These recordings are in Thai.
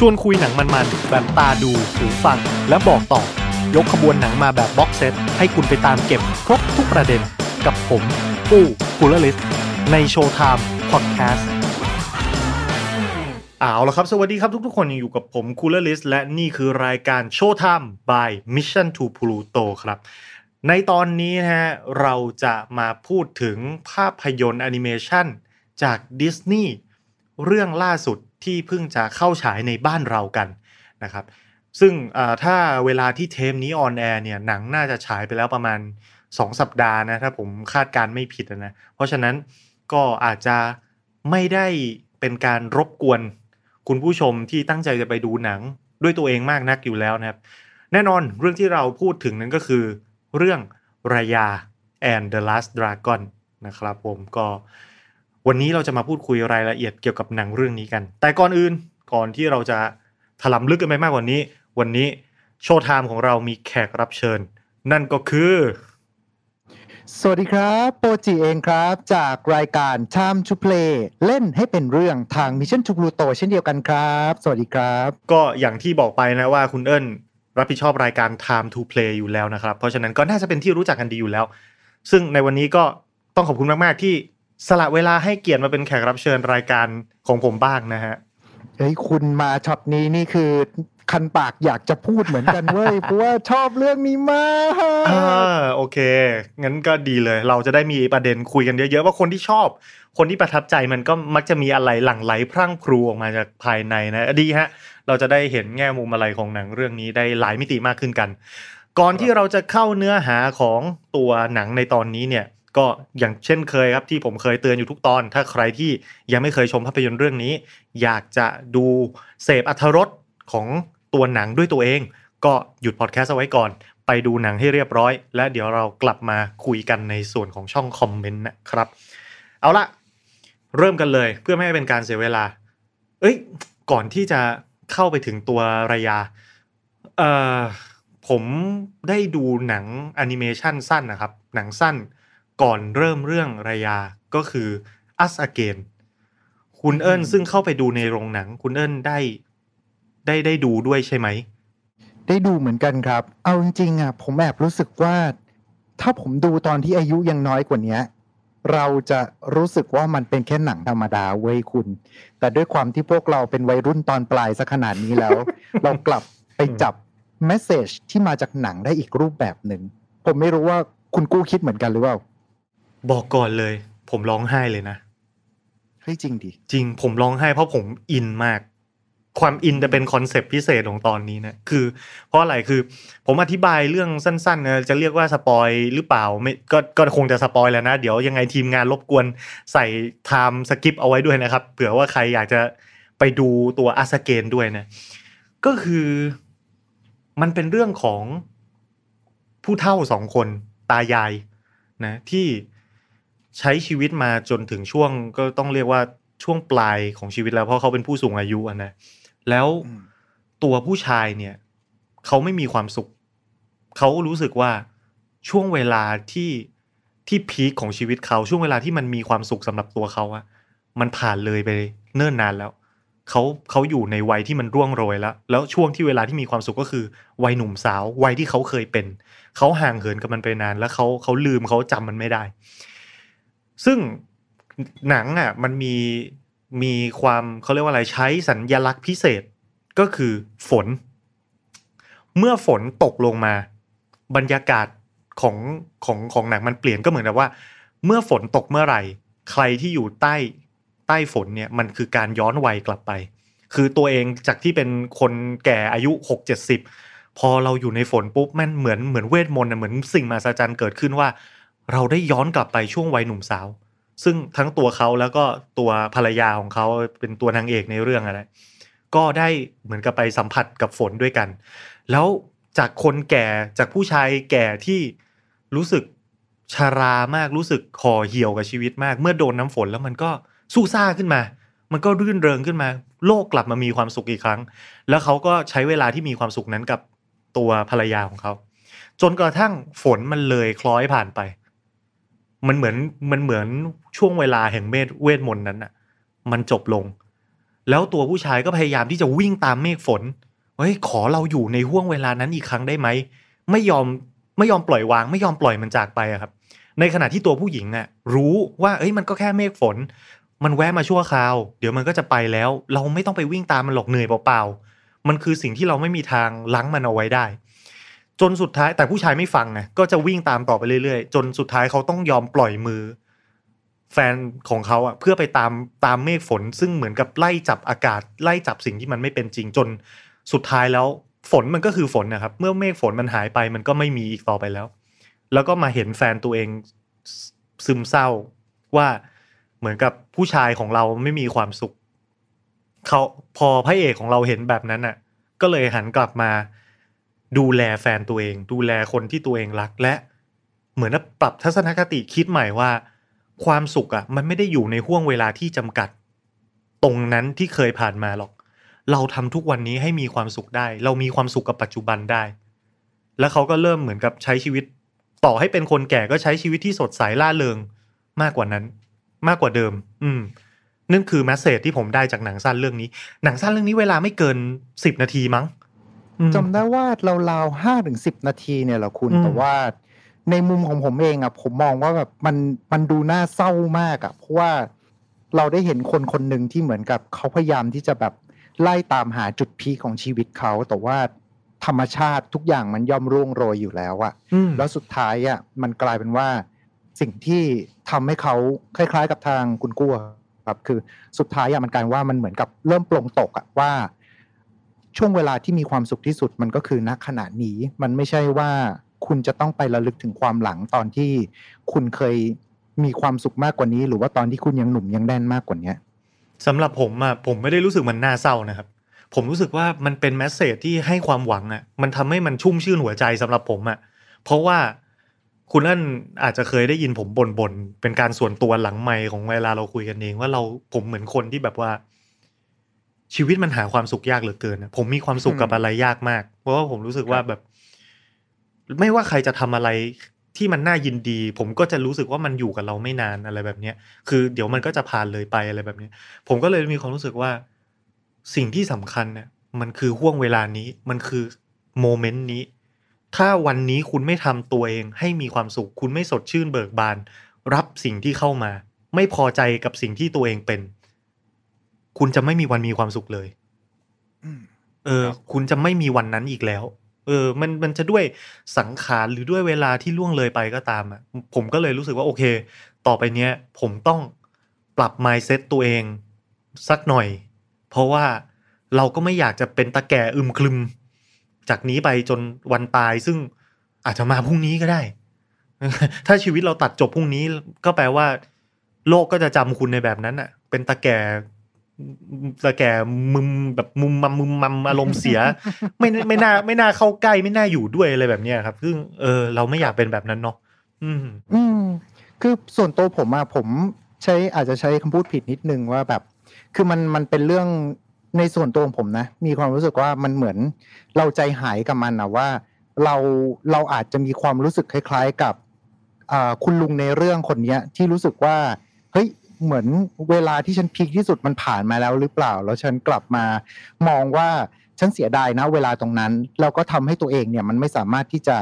ชวนคุยหนังมันๆ แบบตาดูหูฟัง และบอกต่อ ยกขบวนหนังมาแบบ box set ให้คุณไปตามเก็บครบทุกประเด็นกับผมปู้กูลลิสใน Showtime พอดแคสต์เอาละครับ สวัสดีครับทุกๆคนอยู่กับผมคูลเลอร์ลิสและนี่คือรายการโชว์ไทม์ by Mission to Pluto ครับ ในตอนนี้นะฮะเราจะมาพูดถึงภาพยนตร์แอนิเมชันจากดิสนีย์เรื่องล่าสุด ที่เพิ่งจะเข้าฉายในบ้านเรากันนะครับ ซึ่งถ้าเวลาที่เทปนี้ออนแอร์เนี่ยหนังน่าจะฉายไปแล้วประมาณ 2 สัปดาห์นะถ้าผมคาดการณ์ไม่ผิดนะเพราะฉะนั้นก็อาจจะไม่ได้เป็นการรบกวนคุณผู้ชมที่ตั้งใจจะไปดูหนังด้วยตัวเองมากนักอยู่แล้วนะครับ แน่นอนเรื่องที่เราพูดถึงนั้นก็คือเรื่องรายา and the last dragon นะครับผมก็ วันนี้เราจะมาพูดคุยรายละเอียดเกี่ยวกับหนังเรื่องนี้กัน แต่ก่อนอื่นก่อนที่เราจะถลำลึกกันไปมากกว่านี้ วันนี้โชว์ไทม์ของเรามีแขกรับเชิญ นั่นก็คือ สวัสดีครับ โปรจิเองครับ จากรายการ Time to Play เล่นให้เป็นเรื่องทาง Mission to Pluto เช่นเดียวกันครับ สวัสดีครับ ก็อย่างที่บอกไปนะว่าคุณเอิญรับผิดชอบรายการ Time to Play อยู่แล้วนะครับ เพราะฉะนั้นก็น่าจะเป็นที่รู้จักกันดีอยู่แล้ว ซึ่งในวันนี้ก็ต้องขอบคุณมาก ๆ ที่ สละเวลาให้เกียรติมาเป็นแขกรับเชิญรายการของผมบ้างนะฮะเฮ้ยคุณมาช็อตนี้นี่คือคันปากอยากจะพูดเหมือนกันเว้ยเพราะว่าชอบเรื่องนี้มากอ่าโอเค งั้นก็ดีเลย เราจะได้มีประเด็นคุยกันเยอะๆว่าคนที่ชอบ คนที่ประทับใจมันก็มักจะมีอะไรหลั่งไหลพรั่งพรูออกมาจากภายในนะดีฮะ เราจะได้เห็นแง่มุมอะไรของหนังเรื่องนี้ได้หลายมิติมากขึ้นกัน ก่อนที่เราจะเข้าเนื้อหาของตัวหนังในตอนนี้เนี่ย ก็อย่างเช่นเคยครับที่ผมเคยเตือนอยู่ทุกตอน ถ้าใครที่ยังไม่เคยชมภาพยนตร์เรื่องนี้ อยากจะดูเสพอรรถรสของตัวหนังด้วยตัวเอง ก็หยุดพอดแคสต์เอาไว้ก่อน ไปดูหนังให้เรียบร้อย และเดี๋ยวเรากลับมาคุยกันในส่วนของช่องคอมเมนต์นะครับ เอาละเริ่มกันเลยเพื่อไม่ให้เป็นการเสียเวลา เอ้ย ก่อนที่จะเข้าไปถึงตัวรายาเอ่อผมได้ดูหนังแอนิเมชันสั้นนะครับ หนังสั้น ก่อนเริ่มเรื่องรายาก็คือ Us Again คุณเอิญซึ่งเข้าไปดูในโรงหนัง คุณเอิญได้ได้ได้ดูด้วยใช่ไหม ได้ดูเหมือนกันครับ เอาจริงๆอะผมแอบรู้สึกว่า ถ้าผมดูตอนที่อายุยังน้อยกว่านี้เราจะรู้สึกว่ามันเป็นแค่หนังธรรมดาเว้ยคุณ แต่ด้วยความที่พวกเราเป็นวัยรุ่นตอนปลายซะขนาดนี้แล้ว เรากลับไปจับเมสเซจที่มาจากหนังได้อีกรูปแบบหนึ่ง ผมไม่รู้ว่าคุณกู้คิดเหมือนกันหรือเปล่า บอกก่อนเลย ผมร้องไห้เลยนะเฮ้ยจริงดิจริงผมร้องไห้เพราะผมอินมาก ความอินจะเป็นคอนเซปต์พิเศษของตอนนี้นะคือ เพราะอะไรคือ ผมอธิบายเรื่องสั้นๆนะจะเรียกว่า spoil หรือเปล่าไม่ก็ก็คงจะ spoil แล้วนะ เดี๋ยวยังไงทีมงานรบกวนใส่ time skip เอาไว้ด้วยนะครับเผื่อว่าใครอยากจะไปดูตัว Us Again ด้วยนะ ก็คือมันเป็นเรื่องของผู้เฒ่าสองคนตายายนะที่ ใช้ชีวิตมาจนถึงช่วงก็ต้องเรียกว่าช่วงปลายของชีวิตแล้วเพราะเขาเป็นผู้สูงอายุอะนะแล้วอืมตัวผู้ชายเนี่ยเขาไม่มีความสุข เขารู้สึกว่าช่วงเวลาที่ที่พีคของชีวิตเขาช่วงเวลาที่มันมีความสุขสำหรับตัวเขาอะมันผ่านเลยไปเนิ่นนานแล้วเขาเขาอยู่ในวัยที่มันร่วงโรยแล้ว แล้วช่วงที่เวลาที่มีความสุขก็คือ วัยหนุ่มสาว วัยที่เขาเคยเป็น เขาห่างเหินกับมันไปนาน แล้วเขาเขาลืมเขาจำมันไม่ได้ ซึ่งหนังอะมันมีมีความเขาเรียกว่าอะไรใช้สัญญลักษณ์พิเศษก็คือฝน เมื่อฝนตกลงมา บรรยากาศของของของหนังมันเปลี่ยนก็เหมือนกับว่า เมื่อฝนตกเมื่อไหร่ ใครที่อยู่ใต้ใต้ฝนเนี่ยมันคือการย้อนวัยกลับไป คือตัวเองจากที่เป็นคนแก่อายุหกเจ็ดสิบพอเราอยู่ในฝนปุ๊บมันเหมือนเหมือนเวทมนต์เหมือนสิ่งมหัศจรรย์เกิดขึ้นว่า เราได้ย้อนกลับไปช่วงวัยหนุ่มสาว ซึ่งทั้งตัวเขาแล้วก็ตัวภรรยาของเขาเป็นตัวนางเอกในเรื่องอะไร ก็ได้เหมือนกับไปสัมผัสกับฝนด้วยกัน แล้วจากคนแก่จากผู้ชายแก่ที่รู้สึกชารามากรู้สึกห่อเหี่ยวกับชีวิตมาก เมื่อโดนน้ำฝนแล้วมันก็สู้ซ่าขึ้นมา มันก็รื่นเริงขึ้นมา โลกกลับมามีความสุขอีกครั้ง แล้วเขาก็ใช้เวลาที่มีความสุขนั้นกับตัวภรรยาของเขา จนกระทั่งฝนมันเลยคล้อยผ่านไป มันเหมือนมันเหมือนช่วงเวลาแห่งเมธเวทมนต์นั้นอะมันจบลง แล้วตัวผู้ชายก็พยายามที่จะวิ่งตามเมฆฝนเฮ้ยขอเราอยู่ในห่วงเวลานั้นอีกครั้งได้ไหมไม่ยอมไม่ยอมปล่อยวาง ไม่ยอมปล่อยมันจากไปอะครับ ในขณะที่ตัวผู้หญิงอะรู้ว่าเอ้ยมันก็แค่เมฆฝน มันแวะมาชั่วคราว เดี๋ยวมันก็จะไปแล้ว เราไม่ต้องไปวิ่งตามมันหลอกเหนื่อยเปล่าๆมันคือสิ่งที่เราไม่มีทางล้างมันเอาไว้ได้ จนสุดท้ายแต่ผู้ชายไม่ฟังไงก็จะวิ่งตามต่อไปเรื่อยๆ จนสุดท้ายเขาต้องยอมปล่อยมือ แฟนของเขาอะเพื่อไปตามตามเมฆฝน ซึ่งเหมือนกับไล่จับอากาศ ไล่จับสิ่งที่มันไม่เป็นจริง จนสุดท้ายแล้วฝนมันก็คือฝนนะครับ เมื่อเมฆฝนมันหายไปมันก็ไม่มีอีกต่อไปแล้ว แล้วก็มาเห็นแฟนตัวเองซึมเศร้าว่าเหมือนกับผู้ชายของเราไม่มีความสุขเขาพอพระเอกของเราเห็นแบบนั้นน่ะ ก็เลยหันกลับมา ดูแลแฟนตัวเอง ดูแลคนที่ตัวเองรักและ เหมือนปรับทัศนคติคิดใหม่ว่า ความสุขอะ มันไม่ได้อยู่ในห่วงเวลาที่จำกัด ตรงนั้นที่เคยผ่านมาหรอก เราทำทุกวันนี้ให้มีความสุขได้ เรามีความสุขกับปัจจุบันได้ แล้วเขาก็เริ่มเหมือนกับใช้ชีวิต ต่อให้เป็นคนแก่ก็ใช้ชีวิตที่สดใสล่าเริง มากกว่านั้น มากกว่าเดิม อืมนั่นคือแมสเซจที่ผมได้จากหนังสั้นเรื่องนี้ หนังสั้นเรื่องนี้เวลาไม่เกินสิบนาทีมั้ง จำได้ว่าเราราวห้าถึงสิบนาทีเนี่ยแหละคุณแต่ว่าในมุมของผมเองอะผมมองว่าแบบมันมันดูน่าเศร้ามากอะเพราะว่าเราได้เห็นคนคนหนึ่งที่เหมือนกับเขาพยายามที่จะแบบไล่ตามหาจุดพีคของชีวิตเขาแต่ว่าธรรมชาติทุกอย่างมันย่อมร่วงโรยอยู่แล้วอะแล้วสุดท้ายอะมันกลายเป็นว่าสิ่งที่ทำให้เขาคล้าย ๆ กับทางคุณกู้ครับคือสุดท้ายอะมันกลายว่ามันเหมือนกับเริ่มปลงตกอะว่า ช่วงเวลาที่มีความสุขที่สุดมันก็คือณขณะนี้ มันไม่ใช่ว่าคุณจะต้องไประลึกถึงความหลังตอนที่คุณเคยมีความสุขมากกว่านี้ หรือว่าตอนที่คุณยังหนุ่มยังแน่นมากกว่านี้สำหรับผมอะผมไม่ได้รู้สึกมันน่าเศร้านะครับ ผมรู้สึกว่ามันเป็นแมสเซจที่ให้ความหวังอะมันทำให้มันชุ่มชื่นหัวใจสำหรับผมอะเพราะว่าคุณนั่นอาจจะเคยได้ยินผมบน่บนๆเป็นการส่วนตัวหลังไมของเวลาเราคุยกันเอง ว่าเราผมเหมือนคนที่แบบว่า ชีวิตมันหาความสุขยากเหลือเกินผมมีความสุขกับอะไรยากมาก เพราะว่าผมรู้สึกว่าแบบ ไม่ว่าใครจะทำอะไรที่มันน่ายินดี ผมก็จะรู้สึกว่ามันอยู่กับเราไม่นานอะไรแบบเนี้ยคือ เดี๋ยวมันก็จะผ่านเลยไปอะไรแบบนี้ผมก็เลยมีความรู้สึกว่า สิ่งที่สำคัญเนี่ยมันคือห่วงเวลานี้ มันคือโมเมนต์นี้ ถ้าวันนี้คุณไม่ทำตัวเอง ให้มีความสุข คุณไม่สดชื่นเบิกบาน รับสิ่งที่เข้ามา ไม่พอใจกับสิ่งที่ตัวเองเป็น คุณจะไม่มีวันมีความสุขเลยเออ คุณจะไม่มีวันนั้นอีกแล้ว เออ มันมันจะด้วยสังขารหรือด้วยเวลาที่ล่วงเลยไปก็ตามอะผมก็เลยรู้สึกว่าโอเค ต่อไปเนี้ย ผมต้องปรับ mindset ตัวเอง สักหน่อย เพราะว่าเราก็ไม่อยากจะเป็นตะแก่อึมคลึม จากนี้ไปจนวันตายซึ่งอาจจะมาพรุ่งนี้ก็ได้ ถ้าชีวิตเราตัดจบพรุ่งนี้ก็แปลว่า โลกก็จะจำคุณในแบบนั้นอะ เป็นตะแก่ แต่แกมึมแบบมุมมัมมุมมัมอารมณ์เสีย ไม่ไม่น่าไม่น่าเข้าใกล้ไม่น่าอยู่ด้วยอะไรแบบเนี้ยครับซึ่งเออเราไม่อยากเป็นแบบนั้นเนาะอืม อืม คือส่วนตัวผมอะผมใช้อาจจะใช้คำพูดผิดนิดนึงว่าแบบ คือมันมันเป็นเรื่องในส่วนตัวของผมนะ มีความรู้สึกว่ามันเหมือนเราใจหายกับมันนะว่า เราเราอาจจะมีความรู้สึกคล้าย ๆ กับคุณลุงในเรื่องคนนี้ที่รู้สึกว่า เหมือนเวลาที่ฉันพีคที่สุดมันผ่านมาแล้วหรือเปล่า แล้วฉันกลับมามองว่าฉันเสียดายนะเวลาตรงนั้นแล้วก็ทำให้ตัวเองเนี่ยมันไม่สามารถที่จะ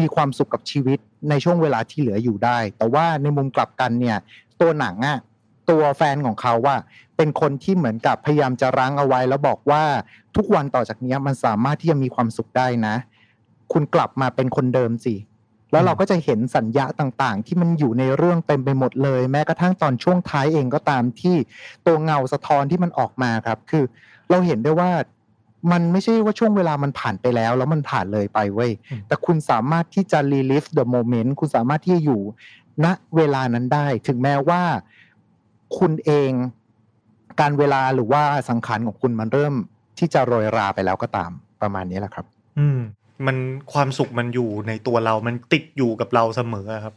มีความสุขกับชีวิตในช่วงเวลาที่เหลืออยู่ได้ แต่ว่าในมุมกลับกันเนี่ยตัวหนังอะตัวแฟนของเขาว่า เป็นคนที่เหมือนกับพยายามจะรั้งเอาไว้ แล้วบอกว่าทุกวันต่อจากนี้มันสามารถที่จะมีความสุขได้นะ คุณกลับมาเป็นคนเดิมสิ แล้วเราก็จะเห็นสัญญาต่างๆ ที่มันอยู่ในเรื่องเต็มไปหมดเลย แม้กระทั่งตอนช่วงท้ายเองก็ตามที่ตัวเงาสะท้อนที่มันออกมาครับ คือเราเห็นได้ว่ามันไม่ใช่ว่าช่วงเวลามันผ่านไปแล้ว แล้วมันผ่านเลยไปเว้ยแต่คุณสามารถที่จะ relive the moment คุณสามารถที่จะอยู่ณเวลานั้นได้ ถึงแม้ว่าคุณเองการเวลาหรือว่าสังขารของคุณมันเริ่มที่จะโรยราไปแล้วก็ตามประมาณนี้แหละครับ อืม มันความสุขมันอยู่ในตัวเรา มันติดอยู่กับเราเสมอครับ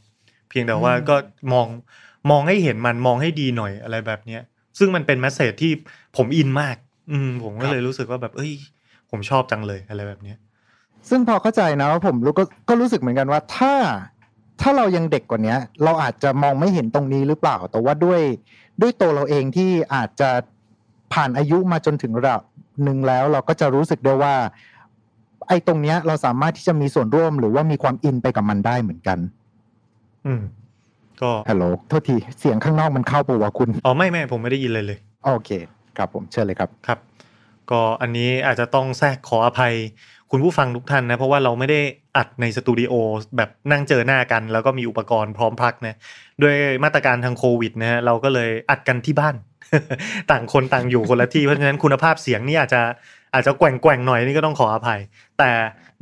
เพียงแต่ว่าก็มองมองให้เห็นมันมองให้ดีหน่อยอะไรแบบเนี้ย ซึ่งมันเป็นแมสเซจที่ผมอินมาก อืมผมก็เลยรู้สึกว่าแบบ เอ้ย ผมชอบจังเลยอะไรแบบเนี้ย ซึ่งพอเข้าใจนะว่าผมรู้ก็ก็รู้สึกเหมือนกันว่าถ้าถ้าเรายังเด็กกว่านี้เราอาจจะมองไม่เห็นตรงนี้หรือเปล่า แต่ว่าด้วยด้วยตัวเราเองที่อาจจะผ่านอายุมาจนถึงระดับหนึ่งแล้ว เราก็จะรู้สึกได้ว่า ไอ้ตรงเนี้ยเราสามารถที่จะมีส่วนร่วมหรือว่ามีความอินไปกับมันได้เหมือนกัน อืม ก็ฮัลโหลโทษทีเสียงข้างนอกมันเข้าปะวะคุณอ๋อไม่ไม่ผมไม่ได้ยินเลยเลย โอเค ครับผมเชิญเลยครับครับ ก็อันนี้อาจจะต้องแทรกขออภัยคุณผู้ฟังทุกท่านนะ เพราะว่าเราไม่ได้อัดในสตูดิโอแบบนั่งเจอหน้ากัน แล้วก็มีอุปกรณ์พร้อมพรักนะด้วยมาตรการทางโควิดนะฮะเราก็เลยอัดกันที่บ้าน ต่างคนต่างอยู่คนละที่เพราะฉะนั้นคุณภาพเสียงนี่อาจจะ อาจจะแกว่งแกว่งๆหน่อยนี่ก็ต้องขออภัย แต่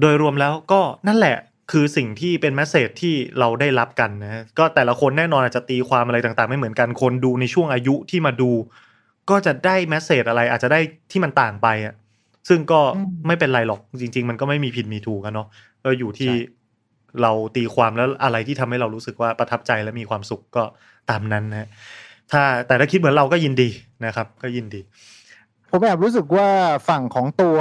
โดยรวมแล้วก็นั่นแหละคือสิ่งที่เป็นแมสเซจที่เราได้รับกันนะก็แต่ละคนแน่นอนอาจจะตีความอะไรต่างๆ ไม่เหมือนกันคนดูในช่วงอายุที่มาดู ก็จะได้แมสเซจอะไรอาจจะได้ที่มันต่างไปอะซึ่งก็ไม่เป็นไรหรอกจริง ๆ มันก็ไม่มีผิดมีถูกกันเนาะก็อยู่ที่เราตีความแล้วอะไรที่ทำให้เรารู้สึกว่าประทับใจและมีความสุขก็ตามนั้นนะถ้าแต่ถ้าคิดเหมือนเราก็ยินดีนะครับ ก็ยินดี ผมแอบรู้สึกว่าฝั่งของตัว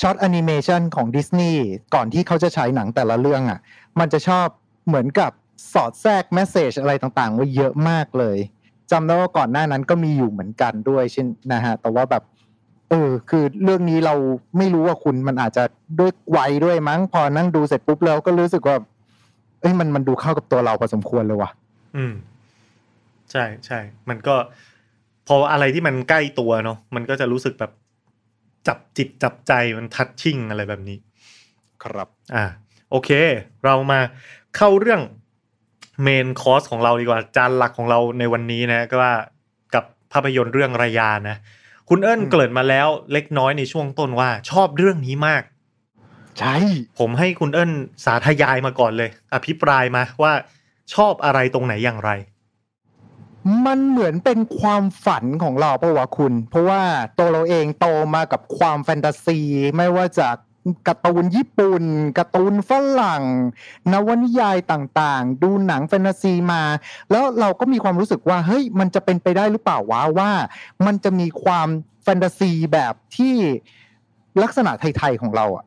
short animation ของดิสนีย์ก่อนที่เขาจะฉายหนังแต่ละเรื่องอะ มันจะชอบเหมือนกับสอดแทรก message อะไรต่างๆไว้เยอะมากเลยจำได้ว่าก่อนหน้านั้นก็มีอยู่เหมือนกันด้วยเช่นนะฮะแต่ว่าแบบเออคือเรื่องนี้เราไม่รู้ว่าคุณมันอาจจะด้วยวัยด้วยมั้งพอนั่งดูเสร็จปุ๊บแล้วก็รู้สึกว่า เอ้ยมันมันดูเข้ากับตัวเราพอสมควรเลยว่ะ อืม ใช่ใช่มันก็ พออะไรที่มันใกล้ตัวเนาะมันก็จะรู้สึกแบบจับจิตจับใจมันทัชชิ่งอะไรแบบนี้ ครับ อ่า โอเค เรามาเข้าเรื่องเมนคอร์สของเราดีกว่า จานหลักของเราในวันนี้นะ ก็ว่ากับภาพยนตร์เรื่องรายานะ คุณเอิญอืมเกริดมาแล้วเล็กน้อยในช่วงต้นว่า ชอบเรื่องนี้มาก ใช่ ผมให้คุณเอิญสาธยายมาก่อนเลย อภิปรายมาว่าชอบอะไรตรงไหนอย่างไร มันเหมือนเป็นความฝันของเราปะวะคุณ เพราะว่าตัวเราเองโตมากับความแฟนตาซี ไม่ว่าจากการ์ตูนญี่ปุ่นการ์ตูนฝรั่งนวนิยายต่างๆ ดูหนังแฟนตาซีมา แล้วเราก็มีความรู้สึกว่าเฮ้ยมันจะเป็นไปได้หรือเปล่าวะว่า มันจะมีความแฟนตาซีแบบที่ลักษณะไทยๆของเราอะ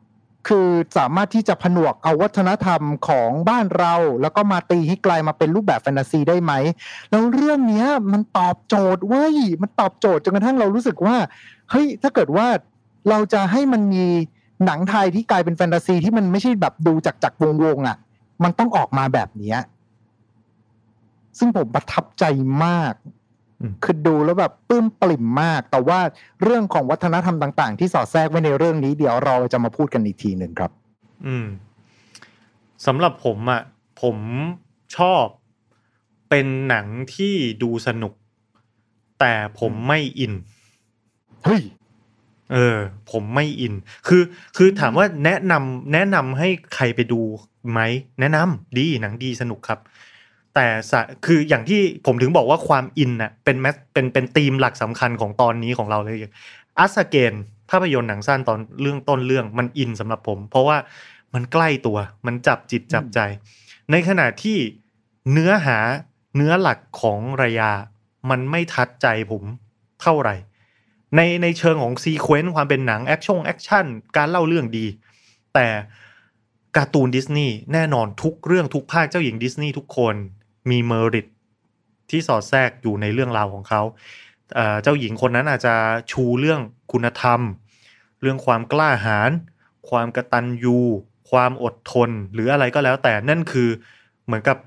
คือสามารถที่จะผนวกเอาวัฒนธรรมของบ้านเรา แล้วก็มาตีให้กลายมาเป็นรูปแบบแฟนตาซีได้ไหม แล้วเรื่องเนี้ยมันตอบโจทย์เว้ยมันตอบโจทย์จนกระทั่งเรารู้สึกว่าเฮ้ยถ้าเกิดว่าเราจะให้มันมีหนังไทยที่กลายเป็นแฟนตาซีที่มันไม่ใช่แบบดูจากจากวงวงอะ มันต้องออกมาแบบเนี้ยซึ่งผมประทับใจมาก คือดูแล้วแบบปลื้มปริ่มมาก แต่ว่าเรื่องของวัฒนธรรมต่าง ๆ ที่สอดแทรกไว้ในเรื่องนี้เดี๋ยวเราจะมาพูดกันอีกทีหนึ่งครับ อืมสำหรับผมอะ่ะผมชอบเป็นหนังที่ดูสนุก แต่ผมไม่อินเฮ้ยเออ ผมไม่อิน คือ คือถามว่าแนะนำแนะนำให้ใครไปดูไหม แนะนำดีหนังดีสนุกครับ แต่คืออย่างที่ผมถึงบอกว่าความอินน่ะเป็นแมสเป็นเป็นธีมหลักสำคัญของตอนนี้ของเราเลยUs Again ภาพยนตร์หนังสั้นตอนเรื่องต้นเรื่องมันอินสำหรับผม เพราะว่ามันใกล้ตัวมันจับจิตจับใจ ในขณะที่เนื้อหาเนื้อหลักของรายา มันไม่ touch ใจผมเท่าไหร่ ในในเชิงของ sequence ความเป็นหนังแอคชั่นแอคชั่นการเล่าเรื่องดี แต่การ์ตูนดิสนีย์แน่นอนทุกเรื่องทุกภาคเจ้าหญิงดิสนีย์ทุกคน มี meritที่สอดแทรกอยู่ในเรื่องราวของเขาเอ่อเจ้าหญิงคนนั้นอาจจะชูเรื่องคุณธรรม เรื่องความกล้าหาญความกระตันยูความอดทนหรืออะไรก็แล้วแต่นั่นคือเหมือนกับ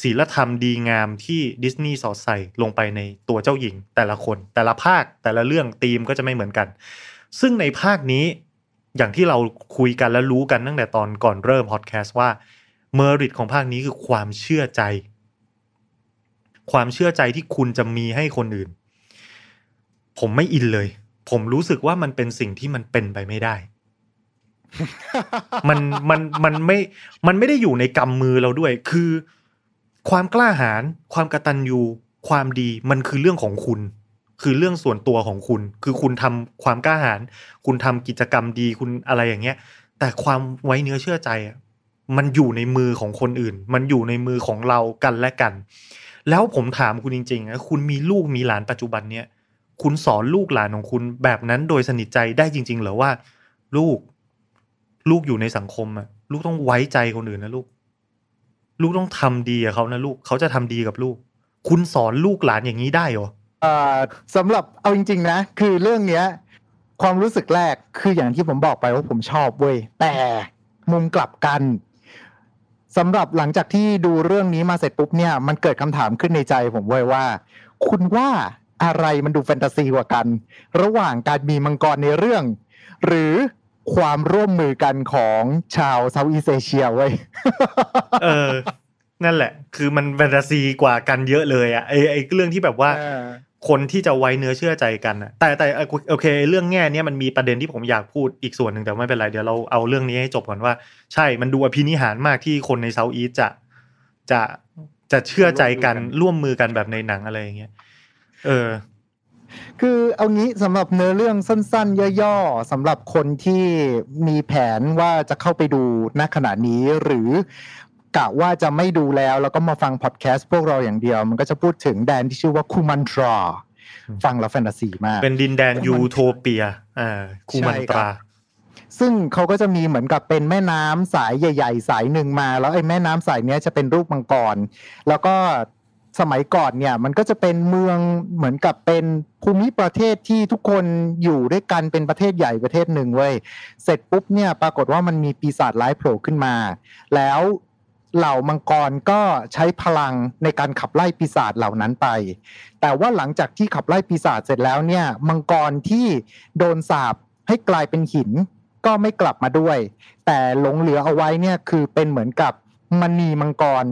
ศีลธรรมดีงามที่ดิสนีย์สอดใส่ลงไปในตัวเจ้าหญิง แต่ละคน แต่ละภาคแต่ละเรื่องธีมก็จะไม่เหมือนกัน ซึ่งในภาคนี้อย่างที่เราคุยกันและรู้กันตั้งแต่ตอนก่อนเริ่มพอดแคสต์ว่า เมอริตของภาคนี้คือความเชื่อใจ ความเชื่อใจที่คุณจะมีให้คนอื่น ผมไม่อินเลย ผมรู้สึกว่ามันเป็นสิ่งที่มันเป็นไปไม่ได้ มันมันมันไม่ มันไม่ได้อยู่ในกำมือเราด้วย คือ ความกล้าหาญความกระตันยูความดีมันคือเรื่องของคุณ คือเรื่องส่วนตัวของคุณ คือคุณทำความกล้าหาญคุณทำกิจกรรมดีคุณอะไรอย่างเงี้ย แต่ความไว้เนื้อเชื่อใจอะ มันอยู่ในมือของคนอื่น มันอยู่ในมือของเรากันและกัน แล้วผมถามคุณจริงๆนะคุณมีลูกมีหลานปัจจุบันเนี้ยคุณสอนลูกหลานของคุณแบบนั้นโดยสนิทใจได้จริง ๆ หรือว่า ลูก ลูกอยู่ในสังคมอะลูกต้องไว้ใจคนอื่นนะลูก ลูกต้องทำดีกับเขานะลูกเขาจะทำดีกับลูก คุณสอนลูกหลานอย่างนี้ได้เหรออ่อสำหรับเอาจริง ๆ นะ คือเรื่องเนี้ย ความรู้สึกแรกคืออย่างที่ผมบอกไปว่าผมชอบเว้ยแต่มุมกลับกัน สำหรับหลังจากที่ดูเรื่องนี้มาเสร็จปุ๊บเนี่ยมันเกิดคำถามขึ้นในใจผมเว้ยว่า คุณว่าอะไรมันดูแฟนตาซีกว่ากัน ระหว่างการมีมังกรในเรื่อง หรือความร่วมมือกันของชาวเซาท์อีสเอเชียเว้ยเออ นั่นแหละ คือมันแฟนตาซีกว่ากันเยอะเลยอะไอไอเรื่องที่แบบว่า คนที่จะไว้เนื้อเชื่อใจกันอะแต่แต่เอ่อโอเค เรื่องแง่เนี้ยมันมีประเด็นที่ผมอยากพูดอีกส่วนหนึ่งแต่ไม่เป็นไรเดี๋ยวเราเอาเรื่องนี้ให้จบก่อนว่า ใช่มันดูอภินิหารมากที่คนในเซาท์อีสจะจะจะเชื่อใจกันร่วมมือกันแบบในหนังอะไรอย่างเงี้ยเออ คือเอางี้สำหรับเนื้อเรื่องสั้น ๆ ย่อๆสำหรับคนที่มีแผนว่าจะเข้าไปดูณขณะนี้หรือ กะว่าจะไม่ดูแล้วแล้วก็มาฟังพอดแคสต์พวกเราอย่างเดียว มันก็จะพูดถึงแดนที่ชื่อว่าคูมันทราอืมฟังแล้วแฟนตาซีมาก เป็นดินแดนคูมันยูโทเปียอ่าคูมันตราซึ่งเขาก็จะมีเหมือนกับเป็นแม่น้ำสายใหญ่ ๆ สายหนึ่งมา แล้วไอ้แม่น้ำสายเนี้ยจะเป็นรูปมังกร แล้วก็สมัยก่อนเนี่ยมันก็จะเป็นเมืองเหมือนกับเป็นภูมิประเทศที่ทุกคนอยู่ด้วยกันเป็นประเทศใหญ่ประเทศหนึ่งเว้ยเสร็จปุ๊บเนี่ยปรากฏว่ามันมีปีศาจร้ายโผล่ขึ้นมา แล้ว เหล่ามังกรก็ใช้พลังในการขับไล่ปีศาจเหล่านั้นไป แต่ว่าหลังจากที่ขับไล่ปีศาจเสร็จแล้วเนี่ย มังกรที่โดนสาปให้กลายเป็นหินก็ไม่กลับมาด้วย แต่หลงเหลือเอาไว้เนี่ยคือเป็นเหมือนกับมณีมังกร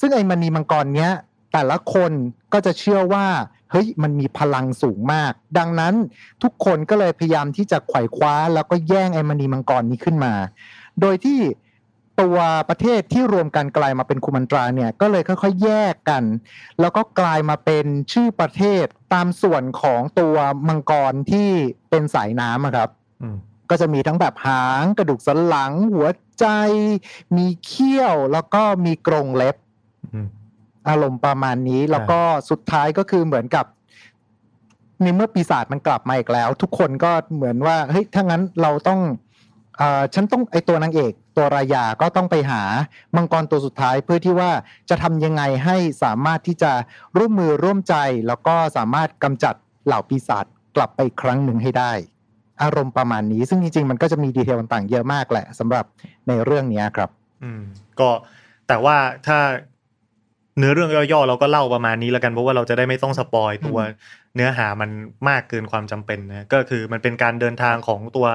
ซึ่งไอ้มณีมังกรเนี้ยแต่ละคนก็จะเชื่อว่าเฮ้ยมันมีพลังสูงมาก ดังนั้นทุกคนก็เลยพยายามที่จะไขว่คว้า แล้วก็แย่งไอ้มณีมังกรนี้ขึ้นมา โดยที่ ตัวประเทศที่รวมกันกลายมาเป็นคุมันตราเนี่ยก็เลยค่อยๆแยกกัน แล้วก็กลายมาเป็นชื่อประเทศตามส่วนของตัวมังกรที่เป็นสายน้ำอะครับอืมก็จะมีทั้งแบบหางกระดูกสันหลัง หัวใจ มีเขี้ยวแล้วก็มีกรงเล็บอืมอารมณ์ประมาณนี้แล้วก็สุดท้ายก็คือเหมือนกับในเมื่อปีศาจมันกลับมาอีกแล้ว ทุกคนก็เหมือนว่าเฮ้ยถ้างั้นเราต้องเอ่อฉันต้องไอตัวนางเอก ตัวรายาก็ต้องไปหามังกรตัวสุดท้ายเพื่อที่ว่าจะทำยังไงให้สามารถที่จะร่วมมือร่วมใจ แล้วก็สามารถกำจัดเหล่าปีศาจกลับไปครั้งหนึ่งให้ได้ อารมณ์ประมาณนี้ ซึ่งจริงๆมันก็จะมีดีเทลต่างๆเยอะมากแหละสำหรับในเรื่องนี้ครับ อืม ก็แต่ว่าถ้าเนื้อเรื่องย่อๆเราก็เล่าประมาณนี้แล้วกันเพราะว่าเราจะได้ไม่ต้องสปอยตัวเนื้อหามันมากเกินความจำเป็นนะก็คือมันเป็นการเดินทางของตัว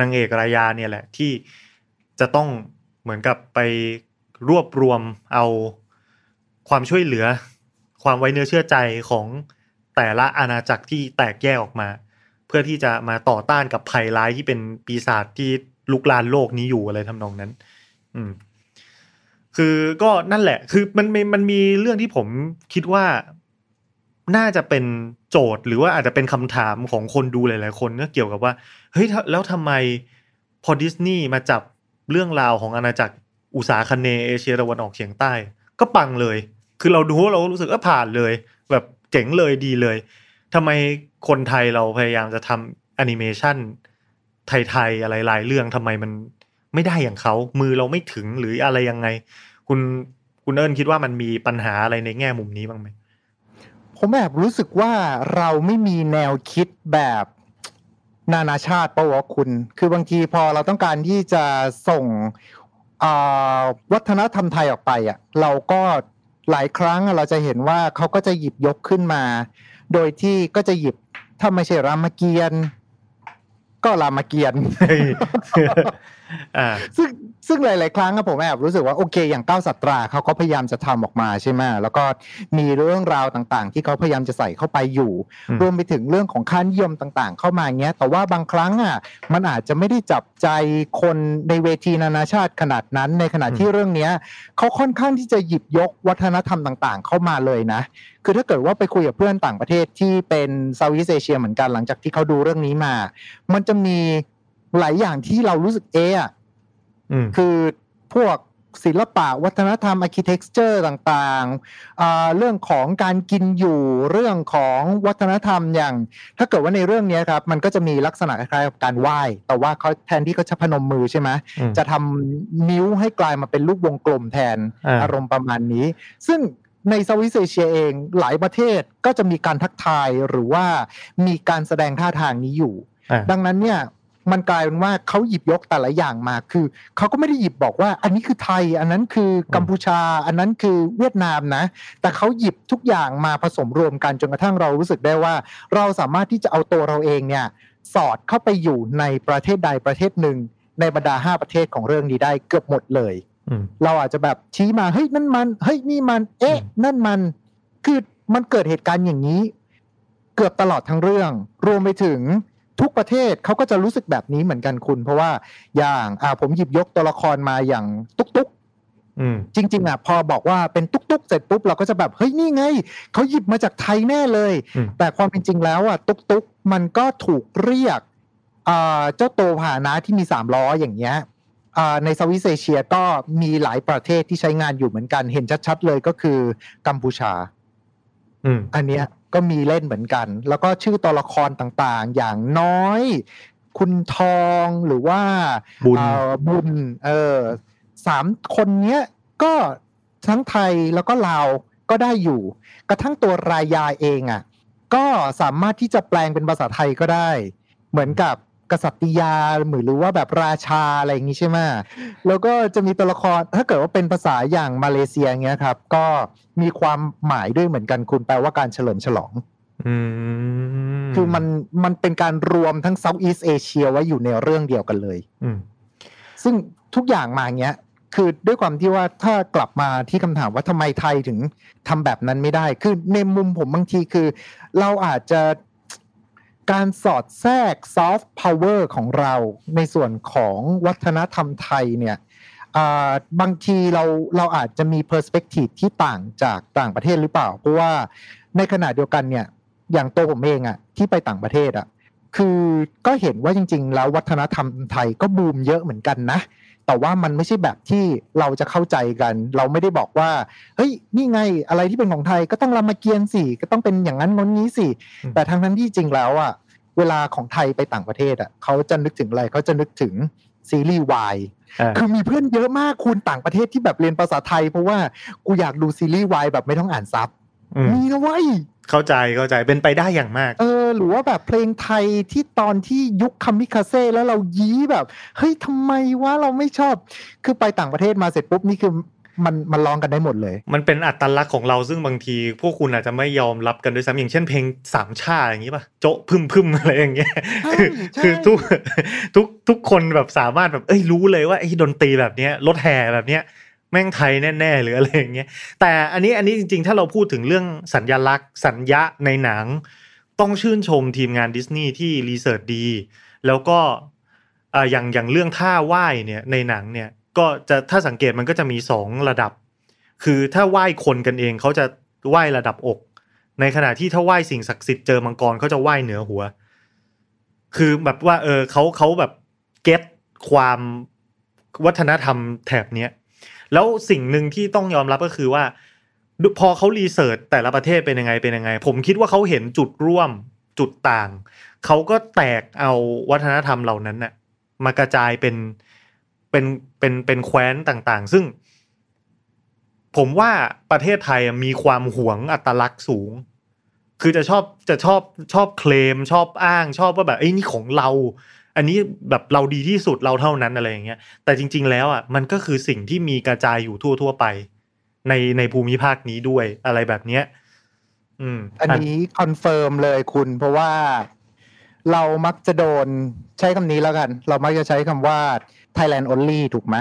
นางเอกรายาเนี่ยแหละที่ จะต้องเหมือนกับไปรวบรวมเอาความช่วยเหลือ ความไว้เนื้อเชื่อใจของแต่ละอาณาจักรที่แตกแยกออกมา เพื่อที่จะมาต่อต้านกับภัยร้ายที่เป็นปีศาจที่ลุกลานโลกนี้อยู่อะไรทำนองนั้น อืม คือก็นั่นแหละ คือมันมันมันมีเรื่องที่ผมคิดว่าน่าจะเป็นโจทย์หรือว่าอาจจะเป็นคำถามของคนดูหลาย ๆ คนก็เกี่ยวกับว่า เฮ้ยแล้วทำไมพอดิสนีย์มาจับ เรื่องราวของอาณาจักรอุตสาคเนเอเชียตะวันออกเฉียงใต้ ก็ปังเลย คือเราดูเรารู้สึกว่าผ่านเลย แบบเจ๋งเลยดีเลยทำไมคนไทยเราพยายามจะทำแอนิเมชันไทยๆอะไรหลายเรื่องทำไมมันไม่ได้อย่างเขามือเราไม่ถึงหรืออะไรยังไง คุณคุณเอิญคิดว่ามันมีปัญหาอะไรในแง่มุมนี้บ้างไหมผมแอบรู้สึกว่าเราไม่มีแนวคิดแบบ นานาชาติปะวะคุณ คือบางทีพอเราต้องการที่จะส่งเอ่อวัฒนธรรมไทยออกไปอะเราก็หลายครั้งเราจะเห็นว่าเขาก็จะหยิบยกขึ้นมา โดยที่ก็จะหยิบถ้าไม่ใช่รามเกียรติ์ก็รามเกียรติ์อ่าซึ่ง ซึ่งหลาย ๆ ครั้งอะผมแอบรู้สึกว่าโอเค อย่างก้าวสัตราเขาก็พยายามจะทำออกมาใช่ไหมแล้วก็มีเรื่องราวต่าง ๆ ที่เขาพยายามจะใส่เข้าไปอยู่อืมรวมไปถึงเรื่องของค่านิยมต่าง ๆ เข้ามาเงี้ย แต่ว่าบางครั้งอะมันอาจจะไม่ได้จับใจคนในเวทีนานาชาติขนาดนั้น ในขณะที่เรื่องเนี้ยเขาค่อนข้างที่จะหยิบยกวัฒนธรรมต่าง ๆ เข้ามาเลยนะ คือถ้าเกิดว่าไปคุยกับเพื่อนต่างประเทศที่เป็นเซาท์อีสเอเชียเหมือนกันหลังจากที่เขาดูเรื่องนี้มา มันจะมีหลายอย่างที่เรารู้สึกเอะอะอืม คือพวกศิลปะวัฒนธรรม architecture ต่างๆอ่าเรื่องของการกินอยู่เรื่องของวัฒนธรรมอย่าง ถ้าเกิดว่าในเรื่องเนี้ยครับ มันก็จะมีลักษณะคล้ายๆกับการไหว้ แต่ว่าเขาแทนที่เขาจะพนมมือใช่ไหมอืมจะทำนิ้วให้กลายมาเป็นรูปวงกลมแทนอ่าอารมณ์ประมาณนี้ ซึ่งใน Southeast Asia เองหลายประเทศก็จะมีการทักทายหรือว่ามีการแสดงท่าทางนี้อยู่อ่าดังนั้นเนี่ย มันกลายเป็นว่าเขาหยิบยกแต่ละอย่างมาคือเขาก็ไม่ได้หยิบบอกว่า อันนี้คือไทย อันนั้นคือกัมพูชา อันนั้นคือเวียดนามนะ แต่เขาหยิบทุกอย่างมาผสมรวมกันจนกระทั่งเรารู้สึกได้ว่า เราสามารถที่จะเอาตัวเราเองเนี่ยสอดเข้าไปอยู่ในประเทศใดประเทศหนึ่ง ในบรรดาห้าประเทศของเรื่องนี้ได้เกือบหมดเลยอืมเราอาจจะแบบชี้มาเฮ้ยนั่นมันเฮ้ยนี่มัน เอ๊ะอืมนั่นมัน คือมันเกิดเหตุการณ์อย่างนี้ เกือบตลอดทั้งเรื่อง รวมไปถึง ทุกประเทศเขาก็จะรู้สึกแบบนี้เหมือนกันคุณ เพราะว่าอย่างอ่าผมหยิบยกตัวละครมาอย่างตุ๊กตุ๊กอืมจริงๆอะพอบอกว่าเป็นตุ๊กตุ๊กเสร็จปุ๊บเราก็จะแบบเฮ้ยนี่ไงเขาหยิบมาจากไทยแน่เลยอืมแต่ความเป็นจริงแล้วอะตุ๊กตุ๊กมันก็ถูกเรียกอ่าเจ้าโตวพาหนะที่มีสามล้ออย่างเงี้ยอ่าในเซาท์อีสเอเชียก็มีหลายประเทศที่ใช้งานอยู่เหมือนกัน เห็นชัดๆเลยก็คือกัมพูชาอืมอันเนี้ย ก็มีเล่นเหมือนกัน แล้วก็ชื่อตัวละครต่างๆ อย่างน้อย คุณทองหรือว่าบุญเอ่อบุญเออสามคนเนี้ยก็ทั้งไทยแล้วก็ลาวก็ได้อยู่ กระทั่งตัวรายาเองอะ ก็สามารถที่จะแปลงเป็นภาษาไทยก็ได้ เหมือนกับ กษัตริยาหรือว่าแบบราชาอะไรอย่างนี้ใช่ไหมแล้วก็จะมีตัวละครถ้าเกิดว่าเป็นภาษาอย่างมาเลเซียเงี้ยครับ ก็มีความหมายด้วยเหมือนกันคุณแปลว่าการเฉลิมฉลองอืมคือมันมันเป็นการรวมทั้งเซาท์อีสเอเชียไว้อยู่ในเรื่องเดียวกันเลยอืมซึ่งทุกอย่างมาเงี้ย คือด้วยความที่ว่าถ้ากลับมาที่คำถามว่าทำไมไทยถึงทำแบบนั้นไม่ได้ คือในมุมผมบางทีคือ เราอาจจะ การสอดแทรกซอฟต์พาวเวอร์ของเราในส่วนของวัฒนธรรมไทยเนี่ยบางทีเราเราอาจจะมี perspective ที่ต่างจากต่างประเทศหรือเปล่า เพราะว่าในขณะเดียวกันเนี่ยอย่างตัวผมเองอะที่ไปต่างประเทศอะคือก็เห็นว่าจริง ๆ แล้ววัฒนธรรมไทยก็บูมเยอะเหมือนกันนะ แต่ว่ามันไม่ใช่แบบที่เราจะเข้าใจกัน เราไม่ได้บอกว่า เฮ้ย นี่ไงอะไรที่เป็นของไทยก็ต้องรามเกียรติ์สิก็ต้องเป็นอย่างนั้นง้นนี้สิอืมแต่ทั้งนั้นที่จริงแล้วอะเวลาของไทยไปต่างประเทศอะเขาจะนึกถึงอะไรเขาจะนึกถึงซีรีส์วายอ่าคือมีเพื่อนเยอะมากคุณต่างประเทศที่แบบเรียนภาษาไทย เพราะว่ากูอยากดูซีรีส์วายแบบไม่ต้องอ่านซับอืมมีนะเว้ยเข้าใจเข้าใจเป็นไปได้อย่างมาก เออ หรือว่าแบบเพลงไทยที่ตอนที่ยุคคามิคาเซ่แล้วเรายี้แบบเฮ้ยทำไมวะเราไม่ชอบ คือไปต่างประเทศมาเสร็จปุ๊บนี่คือมันมันร้องกันได้หมดเลย มันเป็นอัตลักษณ์ของเราซึ่งบางที พวกคุณอาจจะไม่ยอมรับกันด้วยซ้ำอย่างเช่นเพลงสามชาติอย่างนี้ป่ะโจะพึมพึมอะไรอย่างเงี้ยใช่คือใช่คือทุกทุกทุกคนแบบสามารถแบบเอ้ยรู้เลยว่าไอ้ดนตรีแบบเนี้ยรถแห่แบบเนี้ยแม่งไทยแน่ๆหรืออะไรอย่างเงี้ยแต่อันนี้อันนี้จริงๆ ถ้าเราพูดถึงเรื่องสัญญลักษณ์ สัญญะในหนัง ต้องชื่นชมทีมงานดิสนีย์ที่รีเสิร์ชดี แล้วก็อ่าอย่างอย่างเรื่องท่าไหว้เนี่ยในหนังเนี่ยก็จะถ้าสังเกตมันก็จะมีสองระดับ คือถ้าไหว้คนกันเองเขาจะไหว้ระดับอก ในขณะที่ถ้าไหว้สิ่งศักดิ์สิทธิ์เจอมังกรเขาจะไหว้เหนือหัว คือแบบว่าเออเขาเขาแบบเก็ตความวัฒนธรรมแถบเนี้ยแล้วสิ่งหนึ่งที่ต้องยอมรับก็คือว่า พอเขารีเสิร์ชแต่ละประเทศเป็นยังไงเป็นยังไง ผมคิดว่าเขาเห็นจุดร่วมจุดต่าง เขาก็แตกเอาวัฒนธรรมเหล่านั้นน่ะมากระจายเป็นเป็นเป็นเป็นแคว้นต่างๆ ซึ่ง ผมว่าประเทศไทยมีความหวงอัตลักษณ์สูง คือจะชอบจะชอบชอบเคลมชอบอ้างชอบว่าแบบเอ้นี่ของเรา อันนี้แบบเราดีที่สุดเราเท่านั้นอะไรอย่างเงี้ยแต่จริง ๆ แล้วอะมันก็คือสิ่งที่มีกระจายอยู่ทั่ว ๆ ไป ในในภูมิภาคนี้ด้วยอะไรแบบเนี้ยอืม อันนี้ confirm เลยคุณ เพราะว่าเรามักจะโดนใช้คำนี้แล้วกัน เรามักจะใช้คำว่า Thailand only ถูกไหม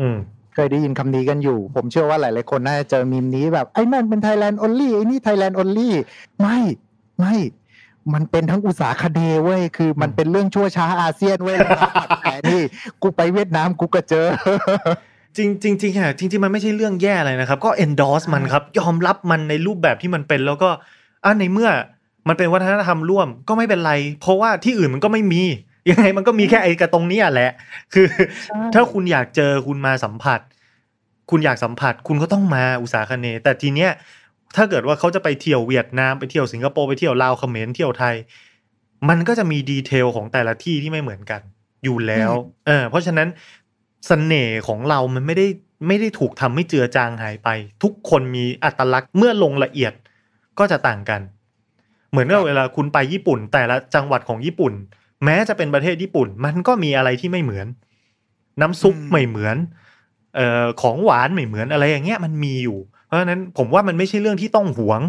อืมเคยได้ยินคำนี้กันอยู่ ผมเชื่อว่าหลายๆคนน่าจะเจอมีมนี้แบบไอ้นั่นเป็น Thailand only ไอ้นี่ Thailand only ไม่ไม่ มันเป็นทั้งอุษาคเนย์เว้ยคือมันเป็นเรื่องทั่วทั้งอาเซียนเว้ยแต่นี่กูไปเวียดนามกูก็เจอ จริงจริงจริงๆอะจริงๆมันไม่ใช่เรื่องแย่อะไรนะครับ ก็ endorse มันครับ ยอมรับมันในรูปแบบที่มันเป็นแล้วก็อะในเมื่อมันเป็นวัฒนธรรมร่วมก็ไม่เป็นไร เพราะว่าที่อื่นมันก็ไม่มียังไงมันก็มีแค่ไอ้กระตรงเนี้ยแหละ คือใช่ถ้าคุณอยากเจอคุณมาสัมผัส คุณอยากสัมผัส คุณก็ต้องมาอุตสาคเนย์แต่ทีเนี้ยถ้าเกิดว่าเขาจะไปเที่ยวเวียดนามไปเที่ยวสิงคโปร์ไปเที่ยวลาวเขมรเที่ยวไทย มันก็จะมีดีเทลของแต่ละที่ที่ไม่เหมือนกันอยู่แล้ว เออ เพราะฉะนั้นเสน่ห์ของเรามันไม่ได้ไม่ได้ถูกทำให้เจือจางหายไป ทุกคนมีอัตลักษณ์เมื่อลงละเอียดก็จะต่างกัน เหมือนกับเวลาคุณไปญี่ปุ่น แต่ละจังหวัดของญี่ปุ่น แม้จะเป็นประเทศญี่ปุ่น มันก็มีอะไรที่ไม่เหมือน น้ำซุปอืมไม่เหมือนเอ่อของหวานไม่เหมือนอะไรอย่างเงี้ยมันมีอยู่ เพราะฉะนั้นผมว่ามันไม่ใช่เรื่องที่ต้องหวง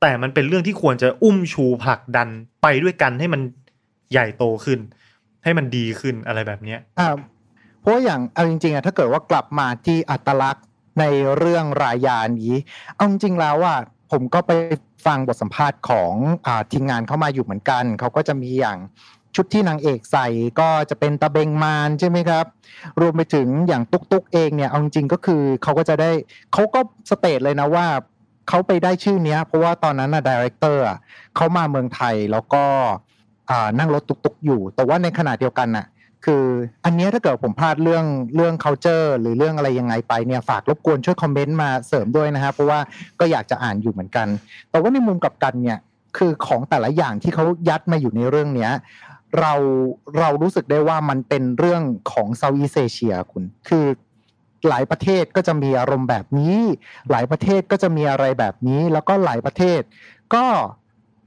แต่มันเป็นเรื่องที่ควรจะอุ้มชูผลักดันไปด้วยกันให้มันใหญ่โตขึ้น ให้มันดีขึ้นอะไรแบบเนี้ยอ่า เพราะอย่างเอาจริงๆอะถ้าเกิดว่ากลับมาที่อัตลักษณ์ในเรื่องรายานี้เอาจริงแล้วอะผมก็ไปฟังบทสัมภาษณ์ของอทีมงานเข้ามาอยู่เหมือนกันเขาก็จะมีอย่างชุดที่นางเอกใส่ก็จะเป็นตะเบงมานใช่ไหมครับ รวมไปถึงอย่างตุ๊กตุ๊กเองเนี่ยเอาจริงก็คือเขาก็จะได้เขาก็สเตทเลยนะว่าเขาไปได้ชื่อเนี้ย เพราะว่าตอนนั้นนะ director เขามาเมืองไทยแล้วก็นั่งรถตุ๊กอยู่ แต่ว่าในขณะเดียวกันน่ะ คืออันนี้ถ้าเกิดผมพลาดเรื่องเรื่อง culture หรือเรื่องอะไรยังไงไปเนี่ยฝากรบกวนช่วย comment มาเสริมด้วยนะฮะเพราะว่าก็อยากจะอ่านอยู่เหมือนกัน แต่ว่าในมุมกลับกันเนี่ยคือของแต่ละอย่างที่เขายัดมาอยู่ในเรื่องเนี้ยเราเรารู้สึกได้ว่ามันเป็นเรื่องของ Southeast Asia คุณคือหลายประเทศก็จะมีอารมณ์แบบนี้ หลายประเทศก็จะมีอะไรแบบนี้ แล้วก็หลายประเทศ ก็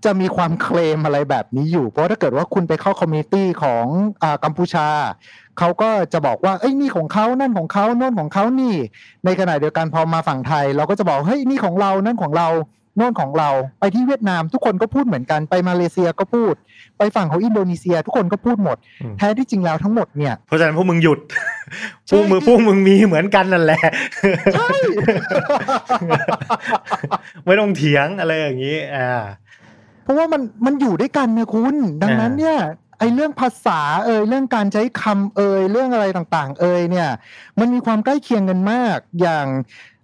จะมีความเคลมอะไรแบบนี้อยู่ เพราะถ้าเกิดว่าคุณไปเข้า community ของอากัมพูชา เขาก็จะบอกว่า เอ้ยนี่ของเขานั่นของเขาโน่นของเขานี่ ในขณะเดียวกันพอมาฝั่งไทย เราก็จะบอก เฮ้ยนี่ของเรา นั่นของเรา โน่นของเรา ไปที่เวียดนามทุกคนก็พูดเหมือนกัน ไปมาเลเซียก็พูด ไปฝั่งของอินโดนีเซีย ทุกคนก็พูดหมดอืมแท้ที่จริงแล้วทั้งหมดเนี่ย เพราะฉะนั้นพวกมึงหยุดใช่พวกมึงพวกมึงมีเหมือนกันนั่นแหละ ใช่ ไม่ต้องเถียงอะไรอย่างนี้ อ่า เพราะว่ามันมันอยู่ด้วยกันนะคุณ ดังนั้นอ่าเนี่ยไอ้เรื่องภาษาเอ่ยเรื่องการใช้คำเอ่ยเรื่องอะไรต่าง ๆ เอ่ยเนี่ย มันมีความใกล้เคียงกันมากอย่าง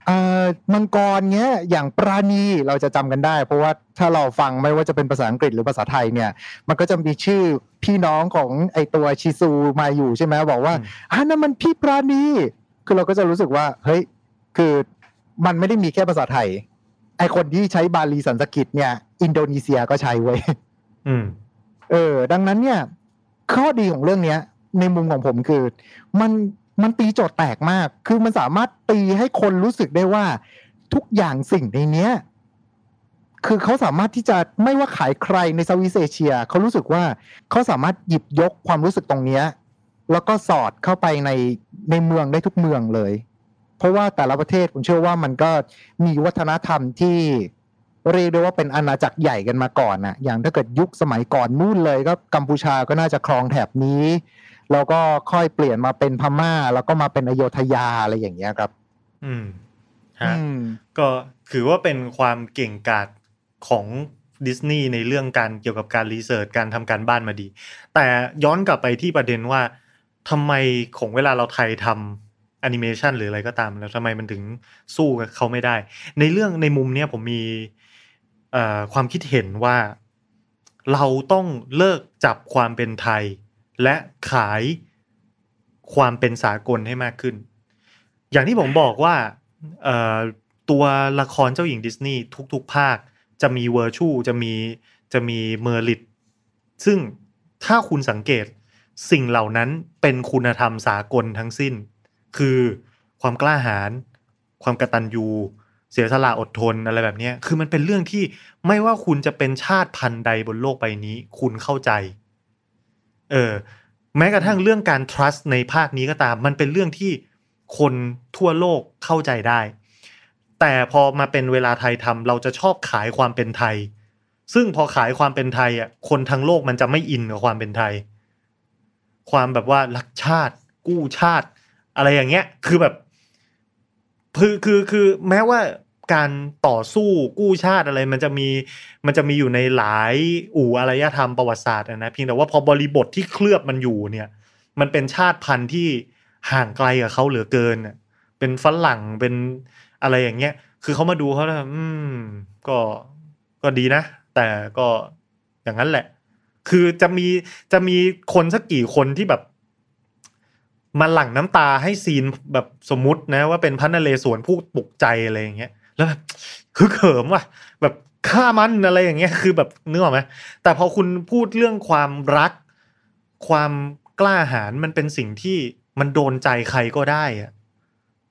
เอ่อมังกรเนี้ยอย่างปราณีเราจะจำกันได้ เพราะว่าถ้าเราฟังไม่ว่าจะเป็นภาษาอังกฤษหรือภาษาไทยเนี่ย มันก็จะมีชื่อพี่น้องของไอตัวชิซูมาอยู่ใช่ไหมบอกว่าอืมอ่านั่นมันพี่ปราณีคือเราก็จะรู้สึกว่าเฮ้ยคือมันไม่ได้มีแค่ภาษาไทย ไอคนที่ใช้บาลีสันสกฤตเนี่ย อินโดนีเซียก็ใช้เว้ยอืมเออ ดังนั้นเนี่ย ข้อดีของเรื่องเนี้ย ในมุมของผมคือ มันมันตีโจทย์แตกมาก คือมันสามารถตีให้คนรู้สึกได้ว่า ทุกอย่างสิ่งในเนี้ย คือเขาสามารถที่จะไม่ว่าขายใครในเซาท์อีสเอเชีย เขารู้สึกว่าเขาสามารถหยิบยกความรู้สึกตรงเนี้ย แล้วก็สอดเข้าไปในในเมืองได้ทุกเมืองเลย เพราะว่าแต่ละประเทศผมเชื่อว่ามันก็มีวัฒนธรรมที่เรียกได้ว่าเป็นอาณาจักรใหญ่กันมาก่อนนะอย่างถ้าเกิดยุคสมัยก่อนนู่นเลยก็กัมพูชาก็น่าจะครองแถบนี้ แล้วก็ค่อยเปลี่ยนมาเป็นพม่า แล้วก็มาเป็นอโยธยาอะไรอย่างเงี้ยครับ อืมฮะอืมก็ถือว่าเป็นความเก่งกาจของดิสนีย์ในเรื่องการเกี่ยวกับการรีเสิร์ชการทำการบ้านมาดี แต่ย้อนกลับไปที่ประเด็นว่าทำไมของเวลาเราไทยทำ แอนิเมชันหรืออะไรก็ตามแล้วทำไมมันถึงสู้กับเขาไม่ได้ ในเรื่องในมุมเนี้ยผมมีความคิดเห็นว่าเราต้องเลิกจับความเป็นไทย และขายความเป็นสากลให้มากขึ้น อย่างที่ผมบอกว่าตัวละครเจ้าหญิงดิสนีย์ทุก ๆ ภาคจะมีเวอร์ชูจะมีจะมี merit ซึ่งถ้าคุณสังเกตสิ่งเหล่านั้นเป็นคุณธรรมสากลทั้งสิ้น คือความกล้าหาญความกตัญญูเสียสละอดทนอะไรแบบเนี้ยคือมันเป็นเรื่องที่ไม่ว่าคุณจะเป็นชาติพันธุ์ใดบนโลกใบนี้ คุณเข้าใจ เออแม้กระทั่งเรื่องการ trust ในภาคนี้ก็ตาม มันเป็นเรื่องที่คนทั่วโลกเข้าใจได้ แต่พอมาเป็นเวลาไทยทำเราจะชอบขายความเป็นไทย ซึ่งพอขายความเป็นไทยอะคนทั้งโลกมันจะไม่อินกับความเป็นไทย ความแบบว่ารักชาติ กู้ชาติ อะไรอย่างเงี้ย คือแบบคือคือคือแม้ว่าการต่อสู้กู้ชาติอะไรมันจะมีมันจะมีอยู่ในหลายอู่อารยธรรมประวัติศาสตร์นะเพียงแต่ว่าพอบริบทที่เคลือบมันอยู่เนี่ย มันเป็นชาติพันธุ์ที่ห่างไกลกับเขาเหลือเกินน่ะเป็นฝรั่งเป็นอะไรอย่างเงี้ย คือเขามาดูเขาแล้วอืม ก็ก็ดีนะ แต่ก็อย่างนั้นแหละ คือจะมีจะมีคนสักกี่คนที่แบบ มาหลั่งน้ำตาให้ซีนแบบสมมุตินะว่าเป็นพระนเรศวรผู้ปลุกใจอะไรอย่างเงี้ยแล้วแบบคือเขิมว่ะแบบฆ่ามันอะไรอย่างเงี้ยคือแบบนึกออกไหมแต่พอคุณพูดเรื่องความรัก ความกล้าหาญมันเป็นสิ่งที่มันโดนใจใครก็ได้อะ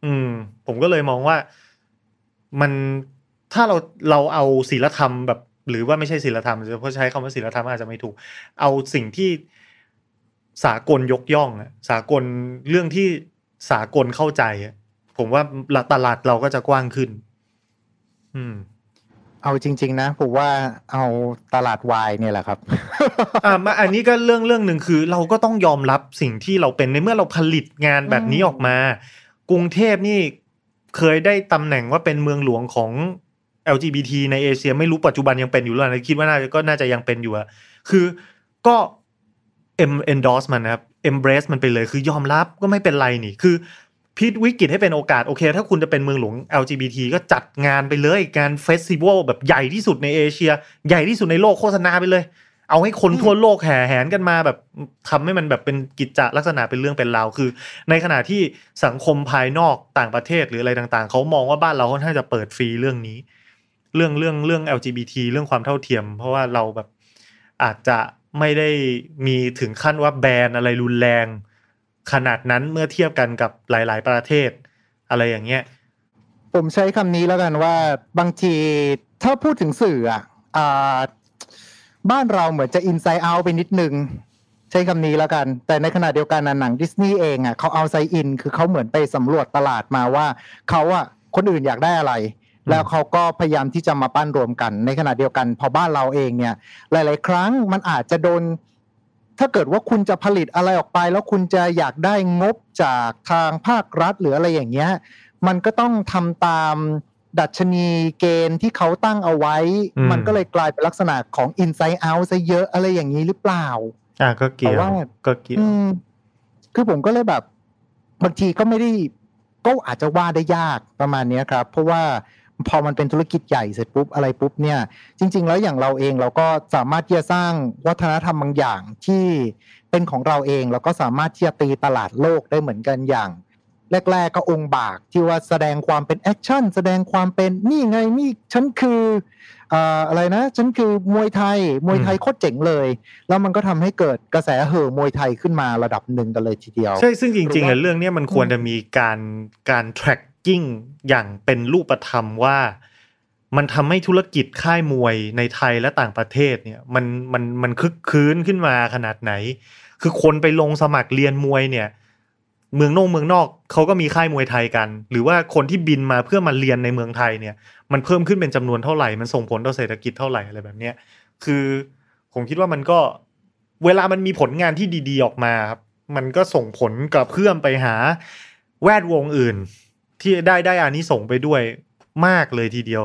อืม ผมก็เลยมองว่ามันถ้าเราเราเอาศีลธรรมแบบ หรือว่าไม่ใช่ศีลธรรมเพราะใช้คำว่าศีลธรรมอาจจะไม่ถูก เอาสิ่งที่ สากลยกย่องอะสากลเรื่องที่สากลเข้าใจอะผมว่าตลาดเราก็จะกว้างขึ้น อืม เอาจริง ๆ นะผมว่าเอาตลาดวายเนี่ยแหละครับ อ่ามาอันนี้ก็เรื่องเรื่องหนึ่งคือ เราก็ต้องยอมรับสิ่งที่เราเป็นในเมื่อเราผลิตงานแบบนี้ออกมา กรุงเทพนี่เคยได้ตำแหน่งว่าเป็นเมืองหลวงของ LGBT ในเอเชียไม่รู้ปัจจุบันยังเป็นอยู่หรือเปล่าคิดว่าน่าจะก็น่าจะยังเป็นอยู่อะคือก็ em endorse มันนะครับ embrace มันไปเลยคือยอมรับก็ไม่เป็นไรนี่คือพลิกวิกฤตให้เป็นโอกาสโอเค ถ้าคุณจะเป็นเมืองหลวง LGBT ก็จัดงานไปเลยงานเฟสติวัลแบบใหญ่ที่สุดในเอเชีย ใหญ่ที่สุดในโลกโฆษณาไปเลย เอาให้คนทั่วโลกแห่แหนกันมาแบบทำให้มันแบบเป็นกิจจลักษณะเป็นเรื่องเป็นราวคือ ในขณะที่สังคมภายนอกต่างประเทศหรืออะไรต่างๆเขามองว่าบ้านเราค่อนข้างจะเปิดฟรีเรื่องนี้ เรื่องเรื่องเรื่อง LGBT เรื่องความเท่าเทียม เพราะว่าเราแบบอาจจะ ไม่ได้มีถึงขั้นว่าแบนอะไรรุนแรง ขนาดนั้นเมื่อเทียบกันกับหลาย ๆ ประเทศ อะไรอย่างเงี้ยผมใช้คำนี้แล้วกันว่าบางทีถ้าพูดถึงสื่ออะบ้านเราเหมือนจะอินไซด์เอาไปนิดนึง ใช้คำนี้แล้วกัน แต่ในขณะเดียวกันหนังดิสนีย์เองอะเขาเอาไซอิน คือเขาเหมือนไปสำรวจตลาดมาว่าเขาอะคนอื่นอยากได้อะไร แล้วเขาก็พยายามที่จะมาปั้นรวมกัน ในขณะเดียวกัน พอบ้านเราเองเนี่ย หลาย ๆ ครั้งมันอาจจะโดน ถ้าเกิดว่าคุณจะผลิตอะไรออกไป แล้วคุณจะอยากได้งบจากทางภาครัฐหรืออะไรอย่างเงี้ย มันก็ต้องทำตามดัชนีเกณฑ์ที่เขาตั้งเอาไว้ มันก็เลยกลายเป็นลักษณะของ inside out ซะเยอะอะไรอย่างนี้หรือเปล่า อ่าก็เกี่ยวก็เกี่ยวคือผมก็เลยแบบ บางทีก็ไม่ได้ก็อาจจะว่าได้ยากประมาณนี้ครับ เพราะว่า พอมันเป็นธุรกิจใหญ่เสร็จปุ๊บอะไรปุ๊บเนี่ยจริง ๆ แล้วอย่างเราเองเราก็สามารถที่จะสร้างวัฒนธรรมบางอย่างที่เป็นของเราเองเราก็สามารถที่จะตีตลาดโลกได้เหมือนกันอย่างแรก ๆ ก็องค์บากที่ว่าแสดงความเป็นแอคชั่นแสดงความเป็นนี่ไงนี่ฉันคืออะไรนะ ฉันคือมวยไทยมวยไทยโคตรเจ๋งเลย แล้วมันก็ทำให้เกิดกระแสเห่อมวยไทยขึ้นมาระดับหนึ่งกันเลยทีเดียว ใช่ ซึ่งจริงๆเรื่องนี้มันควรจะมีการการ tracking อย่างเป็นรูปธรรมว่า มันทำให้ธุรกิจค่ายมวยในไทยและต่างประเทศเนี่ยมันมันมันคึกคืนขึ้นมาขนาดไหน คือคนไปลงสมัครเรียนมวยเนี่ย เมืองนอกเมืองนอกเขาก็มีค่ายมวยไทยกัน หรือว่าคนที่บินมาเพื่อมาเรียนในเมืองไทยเนี่ย มันเพิ่มขึ้นเป็นจำนวนเท่าไหร่มันส่งผลต่อเศรษฐกิจเท่าไหร่อะไรแบบเนี้ยคือผมคิดว่ามันก็เวลามันมีผลงานที่ดี ๆ ออกมาครับมันก็ส่งผลกระเพื่อมไปหาแวดวงอื่น ที่ได้ได้อานิสงส์ไปด้วยมากเลยทีเดียว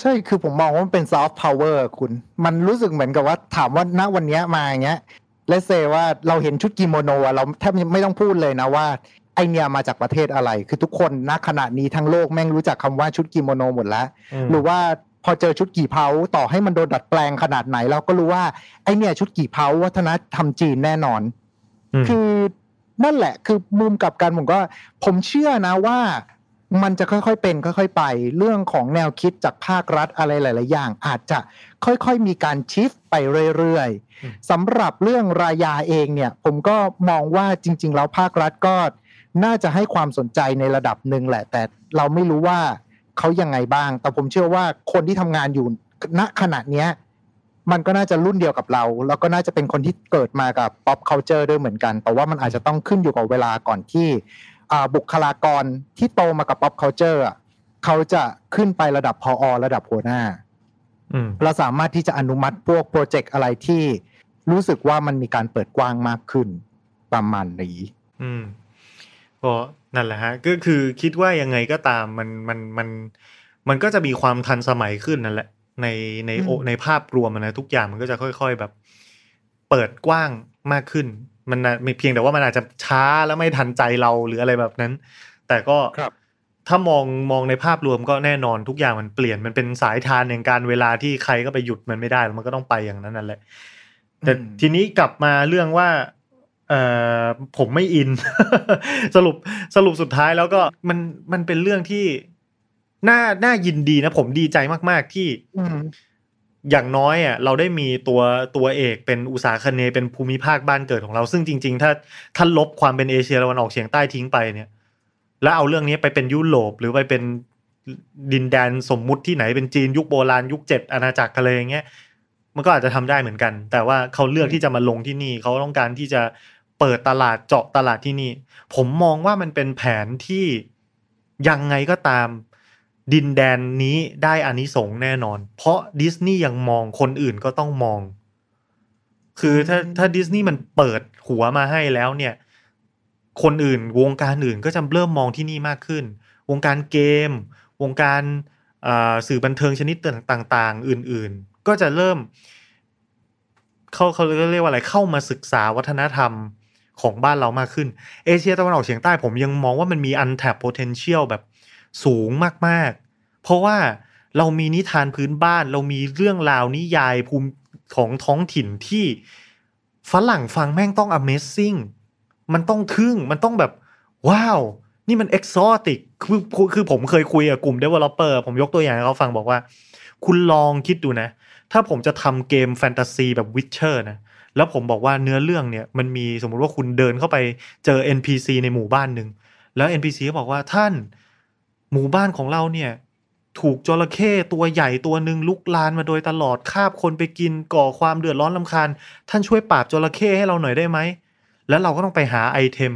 ใช่คือผมมองว่ามันเป็น soft power คุณ มันรู้สึกเหมือนกับว่าถามว่าณวันนี้มาอย่างเงี้ย let's say ว่าเราเห็นชุดกิโมโนเราแทบไม่ต้องพูดเลยนะว่าไอเนี่ยมาจากประเทศอะไร คือทุกคนณขณะนี้ทั้งโลกแม่งรู้จักคำว่าชุดกิโมโนหมดแล้ว หรือว่าพอเจอชุดกี่เผาต่อให้มันโดนดัดแปลงขนาดไหน เราก็รู้ว่าไอเนี่ยชุดกี่เผาวัฒนธรรมจีนแน่นอน คือ นั่นแหละคือมุมกับกันผมก็ผมเชื่อนะว่ามันจะค่อยๆเป็นค่อยๆไป เรื่องของแนวคิดจากภาครัฐอะไรหลาย ๆ อย่าง อาจจะค่อยๆมีการชิฟไปเรื่อยๆสำหรับเรื่องรายาเองเนี่ย ผมก็มองว่าจริง ๆ แล้วภาครัฐก็น่าจะให้ความสนใจในระดับหนึ่งแหละ แต่เราไม่รู้ว่าเขายังไงบ้าง แต่ผมเชื่อว่าคนที่ทำงานอยู่ณขณะเนี้ย มันก็น่าจะรุ่นเดียวกับเรา แล้วก็น่าจะเป็นคนที่เกิดมากับ pop culture ด้วยเหมือนกัน แต่ว่ามันอาจจะต้องขึ้นอยู่กับเวลาก่อนที่บุคลากรที่โตมากับ pop culture อะเขาจะขึ้นไประดับพออระดับหัวหน้าเราสามารถที่จะอนุมัติพวกโปรเจกต์อะไรที่รู้สึกว่ามันมีการเปิดกว้างมากขึ้นประมาณนี้อืมก็นั่นแหละฮะก็คือคิดว่ายังไงก็ตามมันมันมันมันก็จะมีความทันสมัยขึ้นนั่นแหละ ในในโอในภาพรวมนะทุกอย่างมันก็จะค่อย ๆ แบบ เปิดกว้างมากขึ้น มันมีเพียงแต่ว่ามันอาจจะช้าแล้วไม่ทันใจเราหรืออะไรแบบนั้น แต่ก็ถ้ามองมองในภาพรวมก็แน่นอนทุกอย่างมันเปลี่ยนมันเป็นสายทานอย่างการเวลาที่ใครก็ไปหยุดมันไม่ได้แล้วมันก็ต้องไปอย่างนั้นนั่นแหละ แต่ทีนี้กลับมาเรื่องว่าเออผมไม่อิน สรุปสรุปสุดท้ายแล้วก็มันมันเป็นเรื่องที่ น่าน่ายินดีนะ ผมดีใจมาก ๆ ที่อย่างน้อยอะเราได้มีตัวตัวเอกเป็นอุตสาคเนเป็นภูมิภาคบ้านเกิดของเรา ซึ่งจริง ๆ ถ้าถ้าลบความเป็นเอเชียตะวันออกเฉียงใต้ทิ้งไปเนี่ย แล้วเอาเรื่องนี้ไปเป็นยุโรปหรือไปเป็นดินแดนสมมุติที่ไหนเป็นจีนยุคโบราณยุคเจ็ดอาณาจักรอะไรอย่างเงี้ยมันก็อาจจะทำได้เหมือนกัน แต่ว่าเขาเลือกที่จะมาลงที่นี่เขาต้องการที่จะเปิดตลาดเจาะตลาดที่นี่ ผมมองว่ามันเป็นแผนที่ยังไงก็ตาม ดินแดนนี้ได้อานิสงส์แน่นอน เพราะดิสนีย์ยังมองคนอื่นก็ต้องมอง คือถ้าถ้าดิสนีย์มันเปิดหัวมาให้แล้วเนี่ย คนอื่นวงการอื่นก็จะเริ่มมองที่นี่มากขึ้น วงการเกม วงการสื่อบันเทิงชนิดต่างๆ อื่นๆ ก็จะเริ่มเขาเขาเรียกว่าอะไรเข้ามาศึกษาวัฒนธรรมของบ้านเรามากขึ้น เอเชียตะวันออกเฉียงใต้ผมยังมองว่ามันมี untapped potential แบบ สูงมากๆ เพราะว่าเรามีนิทานพื้นบ้าน เรามีเรื่องราวนิยายภูมิของท้องถิ่นที่ฝรั่งฟังแม่งต้อง amazing มันต้องทึ่งมันต้องแบบ ว้าว นี่มัน exotic คือคือผมเคยคุยกับกลุ่ม developer ผมยกตัวอย่างให้เขาฟังบอกว่า คุณลองคิดดูนะ ถ้าผมจะทำเกมแฟนตาซีแบบ Witcher นะแล้วผมบอกว่าเนื้อเรื่องเนี่ยมันมีสมมุติว่าคุณเดินเข้าไปเจอ NPC ในหมู่บ้านหนึ่งแล้ว NPC ก็บอกว่าท่าน หมู่บ้านของเราเนี่ย ถูกจระเข้ตัวใหญ่ตัวหนึ่งลุกลานมาโดยตลอดคาบคนไปกินก่อความเดือดร้อนลำคาญ ท่านช่วยปราบจระเข้ให้เราหน่อยได้ไหม แล้วเราก็ต้องไปหา item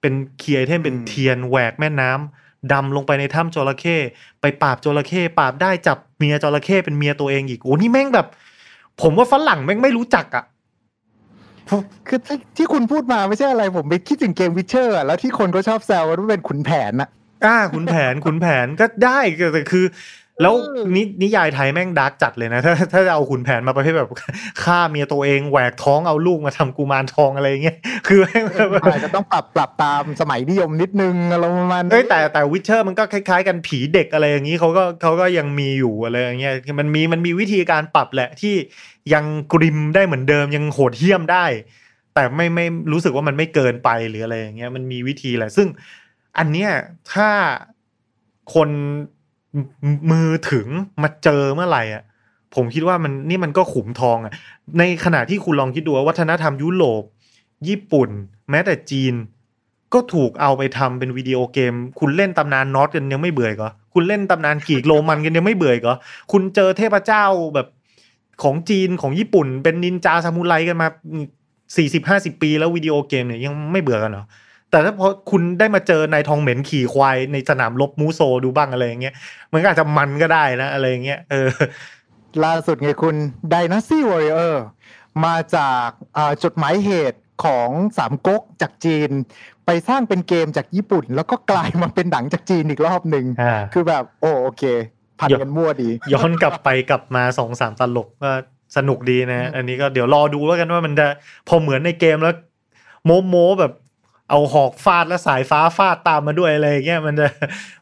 เป็น key item เป็นเทียนแหวกแม่น้ำดำลงไปในถ้ำจระเข้ไปปราบจระเข้ปราบได้จับเมียจระเข้เป็นเมียตัวเองอีกโอ้นี่แม่งแบบ ผมว่าฝรั่งแม่งไม่รู้จักอะคือที่คุณพูดมาไม่ใช่อะไรผมไปคิดถึงเกม Witcher แล้วที่คนก็ชอบแซวว่าเป็นขุนแผนอะ อ่าขุนแผนขุนแผนก็ได้แต่คือ แล้วนินิยายไทยแม่งดาร์กจัดเลยนะ ถ้าถ้าจะเอาขุนแผนมาประเภทแบบฆ่าเมียตัวเองแหวกท้องเอาลูกมาทำกุมารทองอะไรเงี้ยคืออาจจะต้องปรับปรับตามสมัยนิยมนิดนึงอะไรประมาณเอ้แต่แต่วิเชอร์มันก็คล้ายๆ กันผีเด็กอะไรอย่างนี้เขาก็เขาก็ยังมีอยู่อะไรอย่างเงี้ยมันมีมันมีวิธีการปรับแหละที่ยังกริมได้เหมือนเดิมยังโหดเหี้ยมได้ แต่ไม่ไม่รู้สึกว่ามันไม่เกินไปหรืออะไรอย่างเงี้ยมันมีวิธีแหละซึ่ง อันเนี้ยถ้าคนมือถึงมาเจอเมื่อไหร่อะผมคิดว่ามันนี่มันก็ขุมทองอะ ในขณะที่คุณลองคิดดูว่าวัฒนธรรมยุโรป ญี่ปุ่น แม้แต่จีน ก็ถูกเอาไปทำเป็นวิดีโอเกม คุณเล่นตำนานนอตกันยังไม่เบื่อก็คุณเล่นตำนานกีกโรมันกันยังไม่เบื่อก็คุณเจอเทพเจ้าแบบของจีนของญี่ปุ่น เป็นนินจาซามูไรกันมาสี่สิบห้าสิบปีแล้ววิดีโอเกมเนี่ยยังไม่เบื่อกันเหรอ แต่ถ้าพอคุณได้มาเจอนายทองเหม็นขี่ควายในสนามรบมูโซดูบ้างอะไรอย่างเงี้ยมันก็อาจจะมันก็ได้นะอะไรอย่างเงี้ยเออล่าสุดไงคุณ Dynasty Warrior มาจากจดหมายเหตุของสามก๊กจากจีน ไปสร้างเป็นเกมจากญี่ปุ่น แล้วก็กลายมาเป็นหนังจากจีนอีกรอบหนึ่งคือแบบ โอ้โอเคผัดกันมั่วดี ย้อนกลับไปกลับมาสองสามตลกก็สนุกดีนะ อันนี้ก็เดี๋ยวรอดูแล้วกันว่ามันจะพอเหมือนในเกมแล้วโมโมแบบ เอาหอกฟาดและสายฟ้าฟาดตามมาด้วยอะไรเงี้ยมันจะ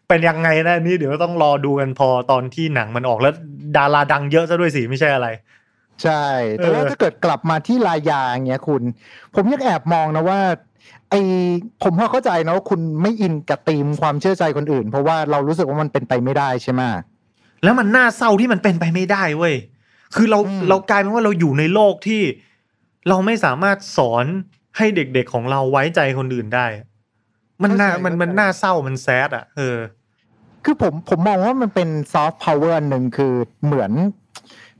เป็นยังไงนะนี่เดี๋ยวต้องรอดูกันพอตอนที่หนังมันออกแล้วดาราดังเยอะซะด้วยสิไม่ใช่อะไร ใช่ แต่ว่าถ้าเกิดกลับมาที่ลายาอย่างเงี้ยคุณ ผมยังแอบมองนะว่าไอผมพอเข้าใจนะว่าคุณไม่อินกับตีมความเชื่อใจคนอื่น เพราะว่าเรารู้สึกว่ามันเป็นไปไม่ได้ใช่ไหมแล้วมันน่าเศร้าที่มันเป็นไปไม่ได้เว้ยคือเราเรากลายเป็นว่าเราอยู่ในโลกที่ เราไม่สามารถสอน ให้เด็กๆของเราไว้ใจคนอื่นได้ มันน่ามันมันน่าเศร้ามันแซดอะ เออ คือผมผมมองว่ามันเป็นซอฟต์พาวเวอร์หนึ่งคือเหมือน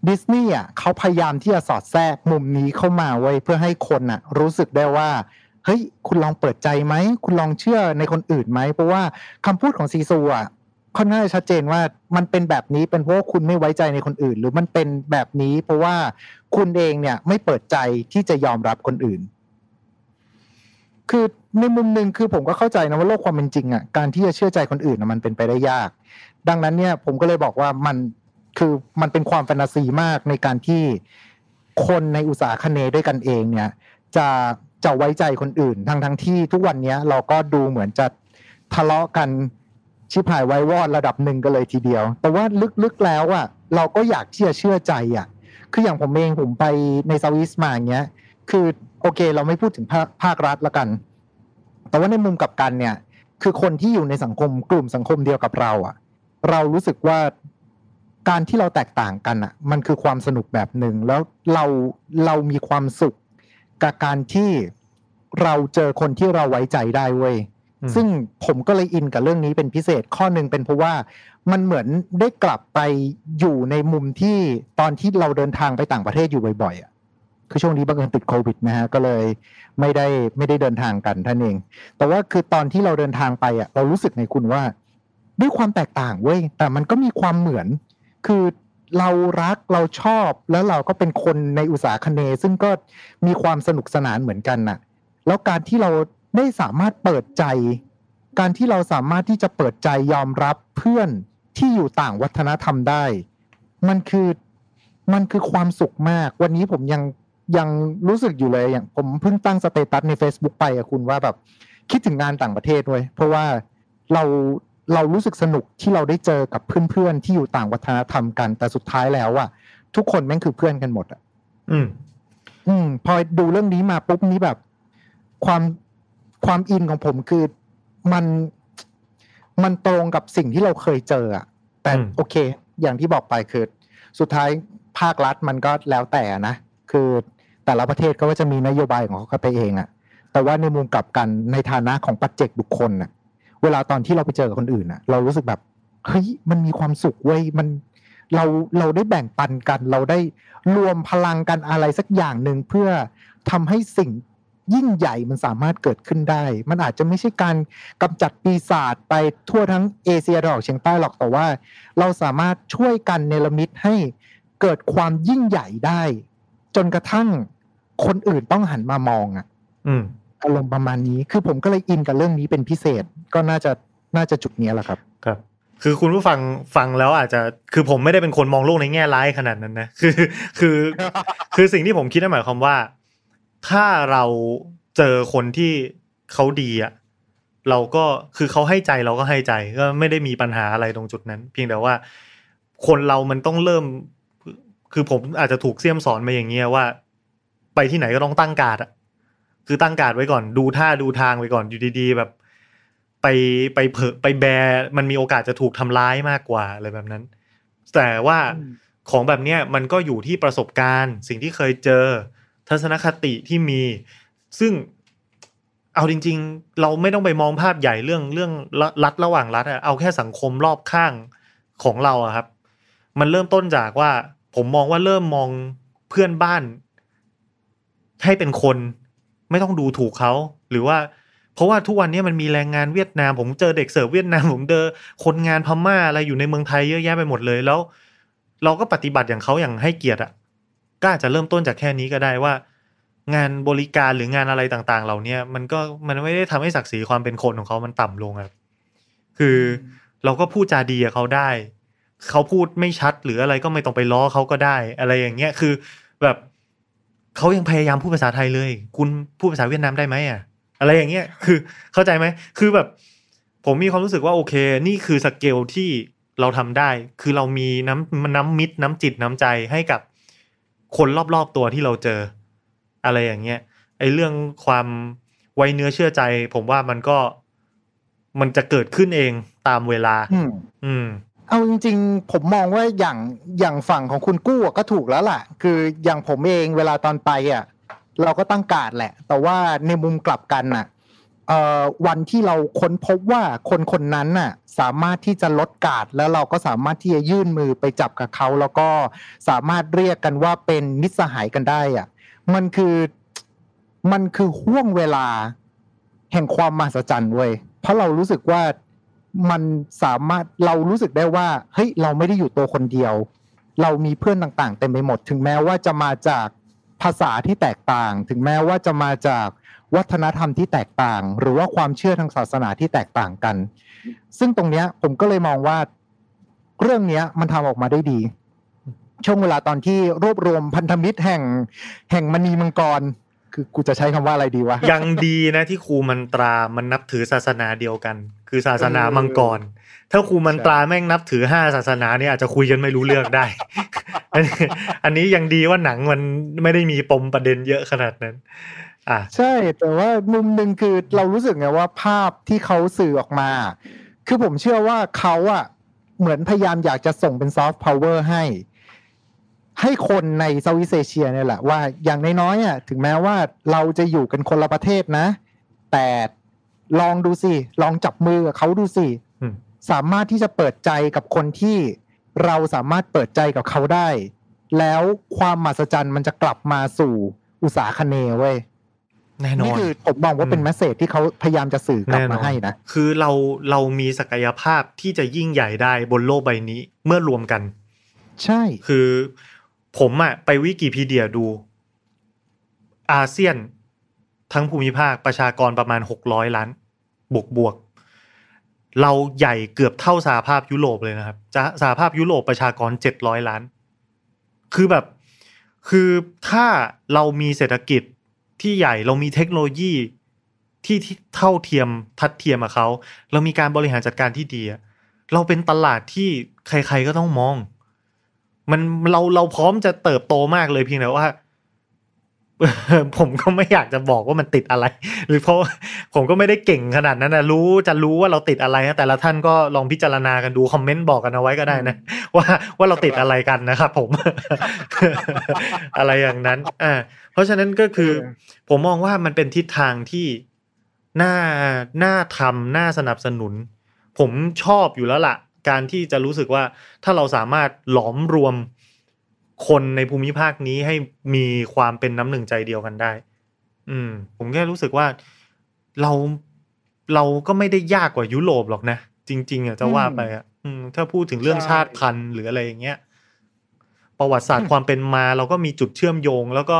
ดิสนีย์อะเขาพยายามที่จะสอดแทรกมุมนี้เข้ามาไว้เพื่อให้คนอะ รู้สึกได้ว่าเฮ้ยคุณลองเปิดใจไหม คุณลองเชื่อในคนอื่นไหม เพราะว่าคำพูดของซีซูอะค่อนข้างชัดเจนว่ามันเป็นแบบนี้เป็นเพราะว่าคุณไม่ไว้ใจในคนอื่น หรือมันเป็นแบบนี้เพราะว่าคุณเองเนี่ยไม่เปิดใจที่จะยอมรับคนอื่น คือในมุมหนึ่งคือผมก็เข้าใจนะว่าโลกความเป็นจริงอะการที่จะเชื่อใจคนอื่นมันเป็นไปได้ยาก ดังนั้นเนี่ยผมก็เลยบอกว่ามันคือมันเป็นความแฟนตาซีมากในการที่คนในอุตสาหคเนด้วยกันเองเนี่ย จะจะไว้ใจคนอื่นทั้งทั้งที่ทุกวันนี้เราก็ดูเหมือนจะทะเลาะกันชิบหายไว้วอดระดับหนึ่งกันเลยทีเดียว แต่ว่าลึกๆแล้วอะเราก็อยากที่จะเชื่อใจอะ คืออย่างผมเองผมไปในซาวิสมาอย่างเงี้ย คือ โอเค เราไม่พูดถึงภาคภาครัฐละกัน แต่ว่าในมุมกับกันเนี่ย คือคนที่อยู่ในสังคมกลุ่มสังคมเดียวกับเราอะ่ะเรารู้สึกว่าการที่เราแตกต่างกันอะ่ะมันคือความสนุกแบบหนึ่งแล้วเราเรามีความสุขกับการที่เราเจอคนที่เราไว้ใจได้เว้ยซึ่งผมก็เลยอินกับเรื่องนี้เป็นพิเศษข้อหนึ่งเป็นเพราะว่ามันเหมือนได้กลับไปอยู่ในมุมที่ตอนที่เราเดินทางไปต่างประเทศอยู่บ่อยๆอะ คือช่วงนี้บังเอิญติดโควิดนะฮะก็เลยไม่ได้ไม่ได้เดินทางกันท่านเอง แต่ว่าคือตอนที่เราเดินทางไปอะเรารู้สึกในคุณว่า ด้วยความแตกต่างเว้ยแต่มันก็มีความเหมือน คือเรารักเราชอบแล้วเราก็เป็นคนในอุตสาคเนซึ่งก็มีความสนุกสนานเหมือนกันน่ะ แล้วการที่เราได้สามารถเปิดใจ การที่เราสามารถที่จะเปิดใจยอมรับเพื่อนที่อยู่ต่างวัฒนธรรมได้ มันคือมันคือความสุขมาก วันนี้ผมยัง ยังรู้สึกอยู่เลยอย่างผมเพิ่งตั้งสเตตัสใน Facebook ไปอะคุณว่าแบบคิดถึงงานต่างประเทศเว้ยเพราะว่าเราเรารู้สึกสนุกที่เราได้เจอกับเพื่อนๆที่อยู่ต่างวัฒนธรรมกัน แต่สุดท้ายแล้วอะทุกคนแม่งคือเพื่อนกันหมดอะอืม อืม พอดูเรื่องนี้มาปุ๊บนี้แบบ ความความอินของผมคือมันมันตรงกับสิ่งที่เราเคยเจออะแต่อืมโอเค อย่างที่บอกไปคือ สุดท้ายภาครัฐมันก็แล้วแต่นะคือ แต่ละประเทศก็จะมีนโยบายของเขาไปเองอะแต่ว่าในมุมกลับกันในฐานะของปัจเจกบุคคลน่ะ เวลาตอนที่เราไปเจอกับคนอื่นน่ะ เรารู้สึกแบบเฮ้ยมันมีความสุขเว้ยมันเราเราได้แบ่งปันกัน เราได้รวมพลังกันอะไรสักอย่างหนึ่งเพื่อทำให้สิ่งยิ่งใหญ่มันสามารถเกิดขึ้นได้ มันอาจจะไม่ใช่การกำจัดปีศาจไปทั่วทั้งเอเชียตะวันออกเฉียงใต้หรอกแต่ว่า เราสามารถช่วยกันเนรมิตให้เกิดความยิ่งใหญ่ได้ จนกระทั่ง คนอื่นต้องหันมามองอะอืมอารมณ์ประมาณนี้คือผมก็เลยอินกับเรื่องนี้เป็นพิเศษก็น่าจะน่าจะจุดเนี้ยแหละครับครับ คือคุณผู้ฟังฟังแล้วอาจจะคือผมไม่ได้เป็นคนมองโลกในแง่ร้ายขนาดนั้นนะคือคือคือสิ่งที่ผมคิดนั่นหมายความว่า ถ้าเราเจอคนที่เขาดีอะเราก็คือเขาให้ใจเราก็ให้ใจก็ไม่ได้มีปัญหาอะไรตรงจุดนั้น เพียงแต่ว่า คนเรามันต้องเริ่ม คือผมอาจจะถูกเสี้ยมสอนมาอย่างเงี้ยว่า ไปที่ไหนก็ต้องตั้งการ์ดอะคือตั้งการ์ดไว้ก่อนดูท่าดูทางไว้ก่อนอยู่ดีๆแบบ ไปไปเผลอไปแบร์มันมีโอกาสจะถูกทำร้ายมากกว่าอะไรแบบนั้น แต่ว่าอืมของแบบเนี้ยมันก็อยู่ที่ประสบการณ์ สิ่งที่เคยเจอ ทัศนคติที่มี ซึ่งเอาจริง ๆ เราไม่ต้องไปมองภาพใหญ่เรื่องเรื่องรัฐระหว่างรัฐอะเอาแค่สังคมรอบข้างของเราอะครับ มันเริ่มต้นจากว่า ผมมองว่าเริ่มมองเพื่อนบ้าน ให้เป็นคนไม่ต้องดูถูกเขาหรือว่า เพราะว่าทุกวันนี้มันมีแรงงานเวียดนาม ผมเจอเด็กเสิร์ฟเวียดนามผมเจอคนงานพม่าอะไรอยู่ในเมืองไทยเยอะแยะไปหมดเลยแล้ว เราก็ปฏิบัติอย่างเขาอย่างให้เกียรติอะก็อาจจะเริ่มต้นจากแค่นี้ก็ได้ว่า งานบริการหรืองานอะไรต่างๆ เหล่าเนี้ยมันก็มันไม่ได้ทำให้ศักดิ์ศรีความเป็นคนของเขามันต่ำลงครับคือเราก็พูดจาดีกับเขาได้ เขาพูดไม่ชัดหรืออะไรก็ไม่ต้องไปล้อเขาก็ได้ อะไรอย่างเงี้ยคือ แบบ เขายังพยายามพูดภาษาไทยเลย คุณพูดภาษาเวียดนามได้ไหมอะ อะไรอย่างเงี้ยคือเข้าใจไหมคือแบบ ผมมีความรู้สึกว่าโอเค นี่คือสเกลที่เราทำได้ คือเรามีน้ำน้ำมิตรน้ำจิตน้ำใจให้กับคนรอบๆตัวที่เราเจอ อะไรอย่างเงี้ยไอ้เรื่องความไว้เนื้อเชื่อใจ ผมว่ามันก็มันจะเกิดขึ้นเองตามเวลา อืมอืม เอาจริง ๆ ผมมองว่าอย่างอย่างฝั่งของคุณกู้ก็ถูกแล้วล่ะ คืออย่างผมเองเวลาตอนไปอะเราก็ตั้งการ์ดแหละ แต่ว่าในมุมกลับกันน่ะวันที่เราค้นพบว่าคนคนนั้นน่ะสามารถที่จะลดกาดแล้วเราก็สามารถที่จะยื่นมือไปจับกับเขา แล้วก็สามารถเรียกกันว่าเป็นมิตรสหายกันได้อะมันคือมันคือห่วงเวลาแห่งความมหัศจรรย์เว้ยเพราะเรารู้สึกว่า มันสามารถเรารู้สึกได้ว่าเฮ้ยเราไม่ได้อยู่ตัวคนเดียว เรามีเพื่อนต่างๆเต็มไปหมด ถึงแม้ว่าจะมาจากภาษาที่แตกต่าง ถึงแม้ว่าจะมาจากวัฒนธรรมที่แตกต่าง หรือว่าความเชื่อทางศาสนาที่แตกต่างกัน ซึ่งตรงเนี้ยผมก็เลยมองว่าเรื่องเนี้ยมันทำออกมาได้ดี ช่วงเวลาตอนที่รวบรวมพันธมิตรแห่งแห่งมณีมังกร คือกูจะใช้คำว่าอะไรดีวะ ยังดีนะที่ครูมันตรา มันนับถือศาสนาเดียวกัน คือศาสนามังกร ถ้าครูมันตราแม่งนับถือห้าศาสนาเนี่ยอาจจะคุยกันไม่รู้เรื่องได้ อันนี้อันนี้ยังดีว่าหนังมันไม่ได้มีปมประเด็นเยอะขนาดนั้น อะใช่ แต่ว่ามุมหนึ่งคือเรารู้สึกไงว่าภาพที่เขาสื่อออกมา คือผมเชื่อว่าเขาอะเหมือนพยายามอยากจะส่งเป็นซอฟต์พาวเวอร์ให้ ให้คนในเซาท์อีสเอเชียเนี่ยแหละว่าอย่างน้อยๆอะถึงแม้ว่าเราจะอยู่กันคนละประเทศนะ แต่ลองดูสิลองจับมือกับเขาดูสิอืมสามารถที่จะเปิดใจกับคนที่เราสามารถเปิดใจกับเขาได้ แล้วความมหัศจรรย์มันจะกลับมาสู่อุตสาคเนย์เว้ยแน่นอนี่นคือผมมองว่าเป็นอืมแมสเซจที่เขาพยายามจะสื่อกลับมาให้นะคือเราเรามีศักยภาพที่จะยิ่งใหญ่ได้บนโลกใบนี้เมื่อรวมกัน ใช่ คือ ผมอะไปวิกิพีเดียดู อาเซียนทั้งภูมิภาคประชากรประมาณหกร้อยล้าน บวกบวกเราใหญ่เกือบเท่าสหภาพยุโรปเลยนะครับจะสหภาพยุโรปประชากรเจ็ดร้อยล้าน คือแบบคือถ้าเรามีเศรษฐกิจที่ใหญ่เรามีเทคโนโลยีที่เท่าเทียมทัดเทียมกับเขา เรามีการบริหารจัดการที่ดี เราเป็นตลาดที่ใครๆก็ต้องมอง มันเราเราพร้อมจะเติบโตมากเลยเพียงแต่ว่า ผมก็ไม่อยากจะบอกว่ามันติดอะไร หรือเพราะผมก็ไม่ได้เก่งขนาดนั้นนะรู้จะรู้ว่าเราติดอะไรนะแต่ละท่านก็ลองพิจารณากันดูคอมเมนต์บอกกันเอาไว้ก็ได้นะว่าว่าเราติดอะไรกันนะครับผม อะไรอย่างนั้นอ่าเพราะฉะนั้นก็คือ ผมมองว่ามันเป็นทิศทางที่น่าน่าทำน่าสนับสนุน ผมชอบอยู่แล้วล่ะ การที่จะรู้สึกว่าถ้าเราสามารถหลอมรวมคนในภูมิภาคนี้ให้มีความเป็นน้ำหนึ่งใจเดียวกันได้ อืม ผมแค่รู้สึกว่าเราเราก็ไม่ได้ยากกว่ายุโรปหรอกนะ จริง ๆอะจะว่าไปอะถ้าพูดถึงเรื่องชชาติพันธุ์หรืออะไรอย่างเงี้ยประวัติศาสตร์ความเป็นมา เราก็มีจุดเชื่อมโยง แล้วก็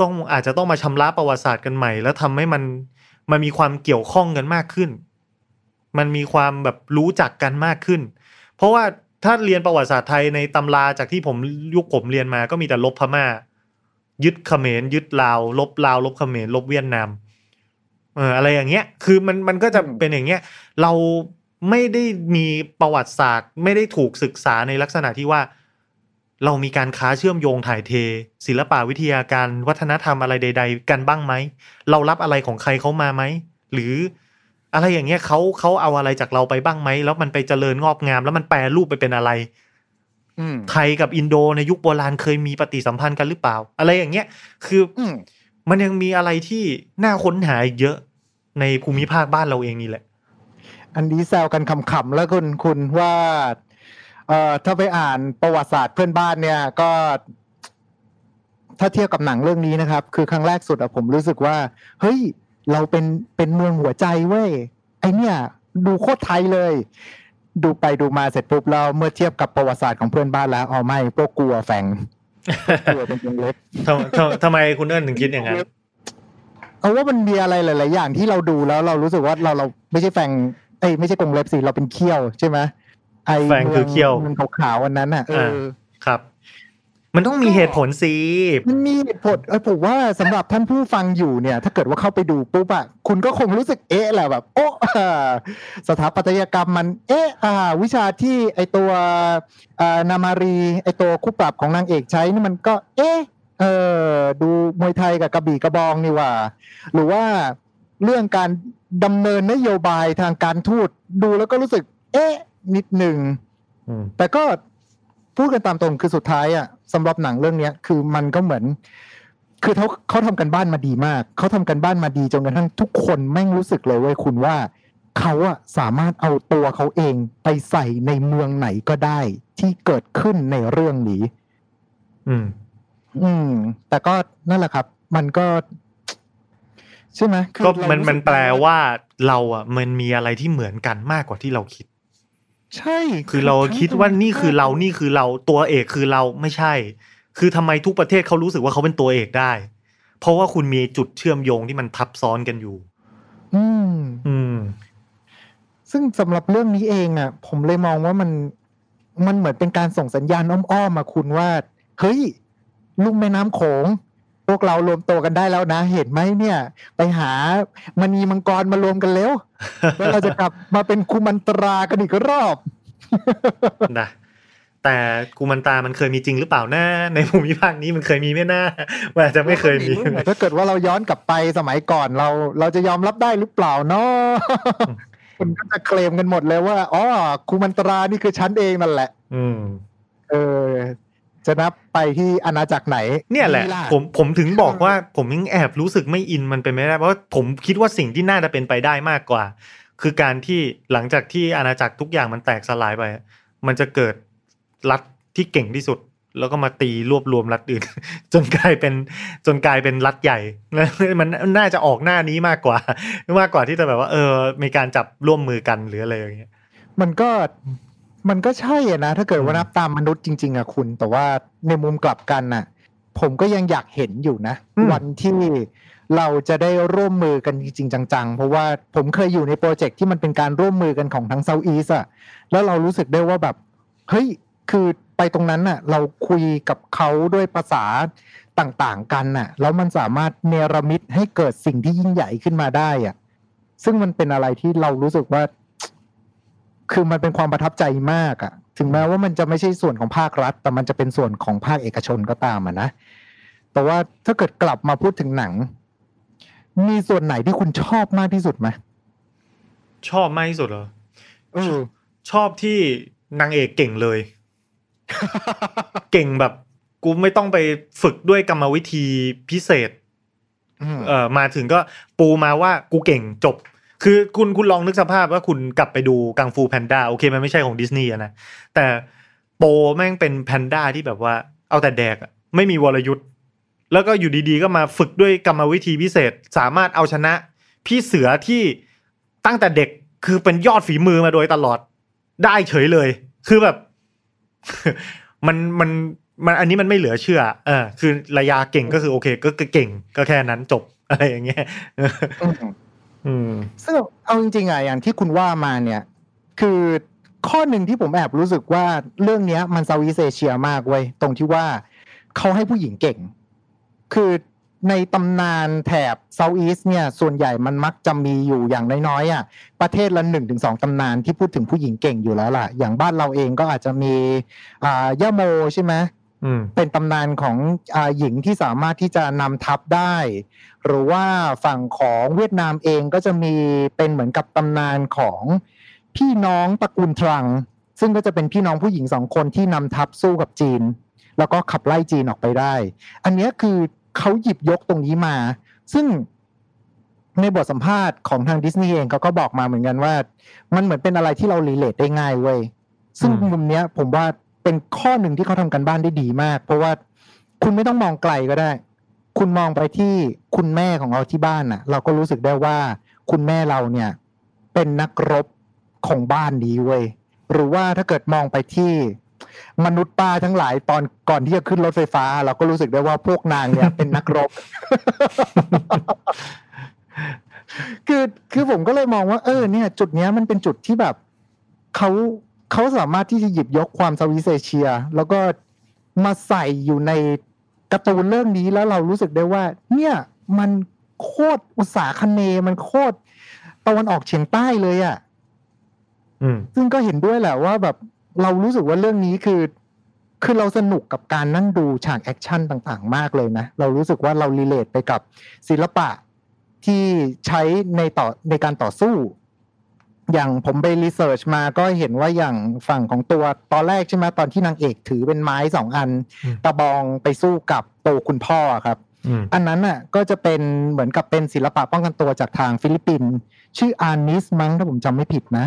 ต้องอาจจะต้องมาชำระประวัติศาสตร์กันใหม่ แล้วทำให้มันมันมีความเกี่ยวข้องกันมากขึ้น มันมีความแบบรู้จักกันมากขึ้น เพราะว่าถ้าเรียนประวัติศาสตร์ไทยในตำราจากที่ผมยุคผมเรียนมาก็มีแต่ลบพม่า ยึดเขมรยึดลาวลบลาวลบเขมรลบเวียดนามเอออะไรอย่างเงี้ย คือมันมันก็จะเป็นอย่างเงี้ย เราไม่ได้มีประวัติศาสตร์ ไม่ได้ถูกศึกษาในลักษณะที่ว่า เรามีการค้าเชื่อมโยงถ่ายเท ศิลปะวิทยาการวัฒนธรรมอะไรใด ๆ กันบ้างไหม เรารับอะไรของใครเขามาไหม หรือ อะไรอย่างเงี้ยเขาเขาเอาอะไรจากเราไปบ้างไหมแล้วมันไปเจริญงอกงาม แล้วมันแปรรูปไปเป็นอะไรอืมไทยกับอินโดในยุคโบราณเคยมีปฏิสัมพันธ์กันหรือเปล่า อะไรอย่างเงี้ย คือออืมมันยังมีอะไรที่น่าค้นหาอีกเยอะในภูมิภาคบ้านเราเองนี่แหละ อันนี้แซวกันขำๆแล้วคุณคุณว่า เอ่อถ้าไปอ่านประวัติศาสตร์เพื่อนบ้านเนี่ยก็ ถ้าเทียบกับหนังเรื่องนี้นะครับ คือครั้งแรกสุดอะผมรู้สึกว่า เฮ้ย เราเป็นเป็นเมืองหัวใจเว้ยไอเนี่ย ดูโคตรไทยเลย ดูไปดูมาเสร็จปุ๊บแล้วเมื่อเทียบกับประวัติศาสตร์ของเพื่อนบ้านแล้วอ๋อไม่พวกกลัวแฝงพวกกลัวเป็นวงเล็บทำทำทำไมคุณเอิญถึงคิดอย่างนั้นเอาว่ามันมีอะไรหลาย ๆ อย่างที่เราดูแล้วเรารู้สึกว่าเราเราไม่ใช่แฟงเอ้ยไม่ใช่กรงเล็บสิเราเป็นเขี้ยวใช่ไหมไอแฟงคือเขี้ยวมันขาวๆวันนั้นอะเอออครับ มันต้องมีเหตุผลสิมันมีเหตุผลเออผมว่าสำหรับท่านผู้ฟังอยู่เนี่ย ถ้าเกิดว่าเข้าไปดูปุ๊บอะคุณก็คงรู้สึกเอ๊ะแหละแบบ โอ้อ่าสถาปัตยกรรมมัน เอ๊ะอ่า วิชาที่ไอตัวอ่านามารีไอตัวคู่ปรับของนางเอกใช้นี่มันก็ เอ๊ะเออดูมวยไทยกับกระบี่กระบองนี่หว่า หรือว่าเรื่องการดำเนินนโยบายทางการทูตดูแล้วก็รู้สึก เอ๊ะ นิดหนึ่งอืมแต่ก็พูดกันตามตรงคือสุดท้ายอะ สำหรับหนังเรื่องเนี้ย คือมันก็เหมือน คือเขาเขาทำกันบ้านมาดีมาก เขาทำกันบ้านมาดีจนกระทั่งทุกคนแม่งรู้สึกเลยเว้ยคุณว่าเขาอะสามารถเอาตัวเขาเองไปใส่ในเมืองไหนก็ได้ ที่เกิดขึ้นในเรื่องนี้ อืม อืม แต่ก็นั่นแหละครับ มันก็ใช่ไหมคือก็เรามันรู้สึมันแปลว่าเราอะ มันมีอะไรที่เหมือนกันมากกว่าที่เราคิด ใช่ คือเราคิดว่านี่คือเรานี่คือเราตัวเอกคือเราไม่ใช่ คือทำไมทุกประเทศเขารู้สึกว่าเขาเป็นตัวเอกได้ เพราะว่าคุณมีจุดเชื่อมโยงที่มันทับซ้อนกันอยู่ อืมอืม ซึ่งสำหรับเรื่องนี้เองอะ ผมเลยมองว่ามันมันเหมือนเป็นการส่งสัญญาณอ้อมๆมาคุณว่า เฮ้ยลุ่มแม่น้ำโขง พวกเรารวมตัวกันได้แล้วนะ เห็นไหมเนี่ย ไปหามณีมังกรมารวมกันเร็วแล้วเราจะกลับมาเป็นคุมันตรากันอีกรอบนะแต่กูมันตามันเคยมีจริงหรือเปล่านะในภูมิภาคนี้มันเคยมีไหมนะว่าอาจจะไม่เคยมีถ้าเกิดว่าเราย้อนกลับไปสมัยก่อนเราเราจะยอมรับได้หรือเปล่าเนาะคุณก็จะเคลมกันหมดเลยว่าอ๋อคุมันตรานี่คือฉันเองนั่นแหละ อืม เออ จะนับไปที่อาณาจักรไหน เนี่ยแหละนี่ผมผมถึงบอกว่าผมยังแอบรู้สึกไม่อินมันเป็นไม่ได้ เพราะผมคิดว่าสิ่งที่น่าจะเป็นไปได้มากกว่า คือการที่หลังจากที่อาณาจักรทุกอย่างมันแตกสลายไป มันจะเกิดรัฐที่เก่งที่สุด แล้วก็มาตีรวบรวมรัฐอื่น จนกลายเป็นจนกลายเป็นรัฐใหญ่แล้วมันน่าจะออกหน้านี้มากกว่ามากกว่าที่จะแบบว่า เออมีการจับร่วมมือกันหรืออะไรอย่างเงี้ยมันก็ มันก็ใช่อะนะ ถ้าเกิดว่าอืมนับตามมนุษย์จริง ๆอะคุณ แต่ว่าในมุมกลับกันน่ะ ผมก็ยังอยากเห็นอยู่นะ วันที่เราจะได้ร่วมมือกันจริง ๆ จัง ๆ เพราะว่าผมเคยอยู่ในโปรเจกต์ที่มันเป็นการร่วมมือกันของทั้งเซาท์อีสอะแล้วเรารู้สึกได้ว่าแบบ เฮ้ย คือไปตรงนั้นน่ะ เราคุยกับเขาด้วยภาษาต่างๆกันน่ะ แล้วมันสามารถเนรมิตให้เกิดสิ่งที่ยิ่งใหญ่ขึ้นมาได้อะซึ่งมันเป็นอะไรที่เรารู้สึกว่า คือมันเป็นความประทับใจมากอะถึงแม้ว่ามันจะไม่ใช่ส่วนของภาครัฐ แต่มันจะเป็นส่วนของภาคเอกชนก็ตามอะนะแต่ว่าถ้าเกิดกลับมาพูดถึงหนัง มีส่วนไหนที่คุณชอบมากที่สุดไหมชอบมากที่สุดเหรอเออชอบที่นางเอกเก่งเลย เก่งแบบกูไม่ต้องไปฝึกด้วยกรรมวิธีพิเศษมเอ่อมาถึงก็ปูมาว่ากูเก่งจบ คือคุณคุณลองนึกสภาพว่าคุณกลับไปดูกังฟูแพนด้าโอเคมันไม่ใช่ของดิสนีย์นะแต่โปแม่งเป็นแพนด้าที่แบบว่าเอาแต่แดกไม่มีวรยุทธ์แล้วก็อยู่ดีๆ ก็มาฝึกด้วยกรรมวิธีพิเศษสามารถเอาชนะ พี่เสือที่ตั้งแต่เด็กคือเป็นยอดฝีมือมาโดยตลอดได้เฉยเลย คือแบบ มันมันมันอันนี้มันไม่เหลือเชื่อ เออ คือระยาเก่งก็คือโอเค ก็เก่งก็แค่นั้นจบอะไรอย่างเงี้ย ซึ่งเอาจริงๆอะอย่างที่คุณว่ามาเนี่ย คือข้อหนึ่งที่ผมแอบรู้สึกว่าเรื่องเนี้ย มันเซาท์อีสเอเชียมากเว้ยตรงที่ว่าเขาให้ผู้หญิงเก่ง คือในตำนานแถบเซาท์อีสเนี่ย ส่วนใหญ่มันมักจะมีอยู่อย่างน้อยๆอะประเทศละหนึ่งถึงสองตำนานที่พูดถึงผู้หญิงเก่งอยู่แล้วล่ะ อย่างบ้านเราเองก็อาจจะมีอ่าย่าโมใช่ไหมอืม เป็นตำนานของอาหญิงที่สามารถที่จะนำทัพได้ หรือว่าฝั่งของเวียดนามเองก็จะมีเป็นเหมือนกับตำนานของพี่น้องตระกูลทรัง ซึ่งก็จะเป็นพี่น้องผู้หญิงสองคนที่นำทัพสู้กับจีน แล้วก็ขับไล่จีนออกไปได้ อันเนี้ยคือเขาหยิบยกตรงนี้มา ซึ่งในบทสัมภาษณ์ของทางดิสนีย์เองเขาก็บอกมาเหมือนกันว่า มันเหมือนเป็นอะไรที่เรารีเลทได้ง่ายเว้ยซึ่งอืมมุมเนี้ยผมว่า เป็นข้อหนึ่งที่เขาทำกันบ้านได้ดีมาก เพราะว่าคุณไม่ต้องมองไกลก็ได้ คุณมองไปที่คุณแม่ของเราที่บ้านน่ะ เราก็รู้สึกได้ว่าคุณแม่เราเนี่ยเป็นนักรบของบ้านนี้เว้ยหรือว่าถ้าเกิดมองไปที่มนุษย์ป้าทั้งหลายตอนก่อนที่จะขึ้นรถไฟฟ้า เราก็รู้สึกได้ว่าพวกนางเนี่ยเป็นนักรบ คือคือผมก็เลยมองว่า เออ เนี่ย จุดเนี้ยมันเป็นจุดที่แบบเขา เขาสามารถที่จะหยิบยกความ Southeast Asia แล้วก็มาใส่อยู่ในการ์ตูนเรื่องนี้แล้วเรารู้สึกได้ว่า เนี่ยมันโคตรอุษาคเนย์มันโคตรตะวันออกเฉียงใต้เลยอะ่ะอืมซึ่งก็เห็นด้วยแหละว่าแบบเรารู้สึกว่าเรื่องนี้คือ คือเราสนุกกับการนั่งดูฉากแอคชั่นต่าง ๆ มากเลยนะ เรารู้สึกว่าเรา relate ไปกับศิลปะที่ใช้ในต่อในการต่อสู้ อย่างผมไป research มาก็เห็นว่าอย่างฝั่งของตัวตอนแรกใช่ไหมตอนที่นางเอกถือเป็นไม้สองอันอืมตะบองไปสู้กับตัวคุณพ่อครับอืมอันนั้นน่ะก็จะเป็นเหมือนกับเป็นศิลปะป้องกันตัวจากทางฟิลิปปินส์ชื่อ Arnis มั้งถ้าผมจำไม่ผิดนะ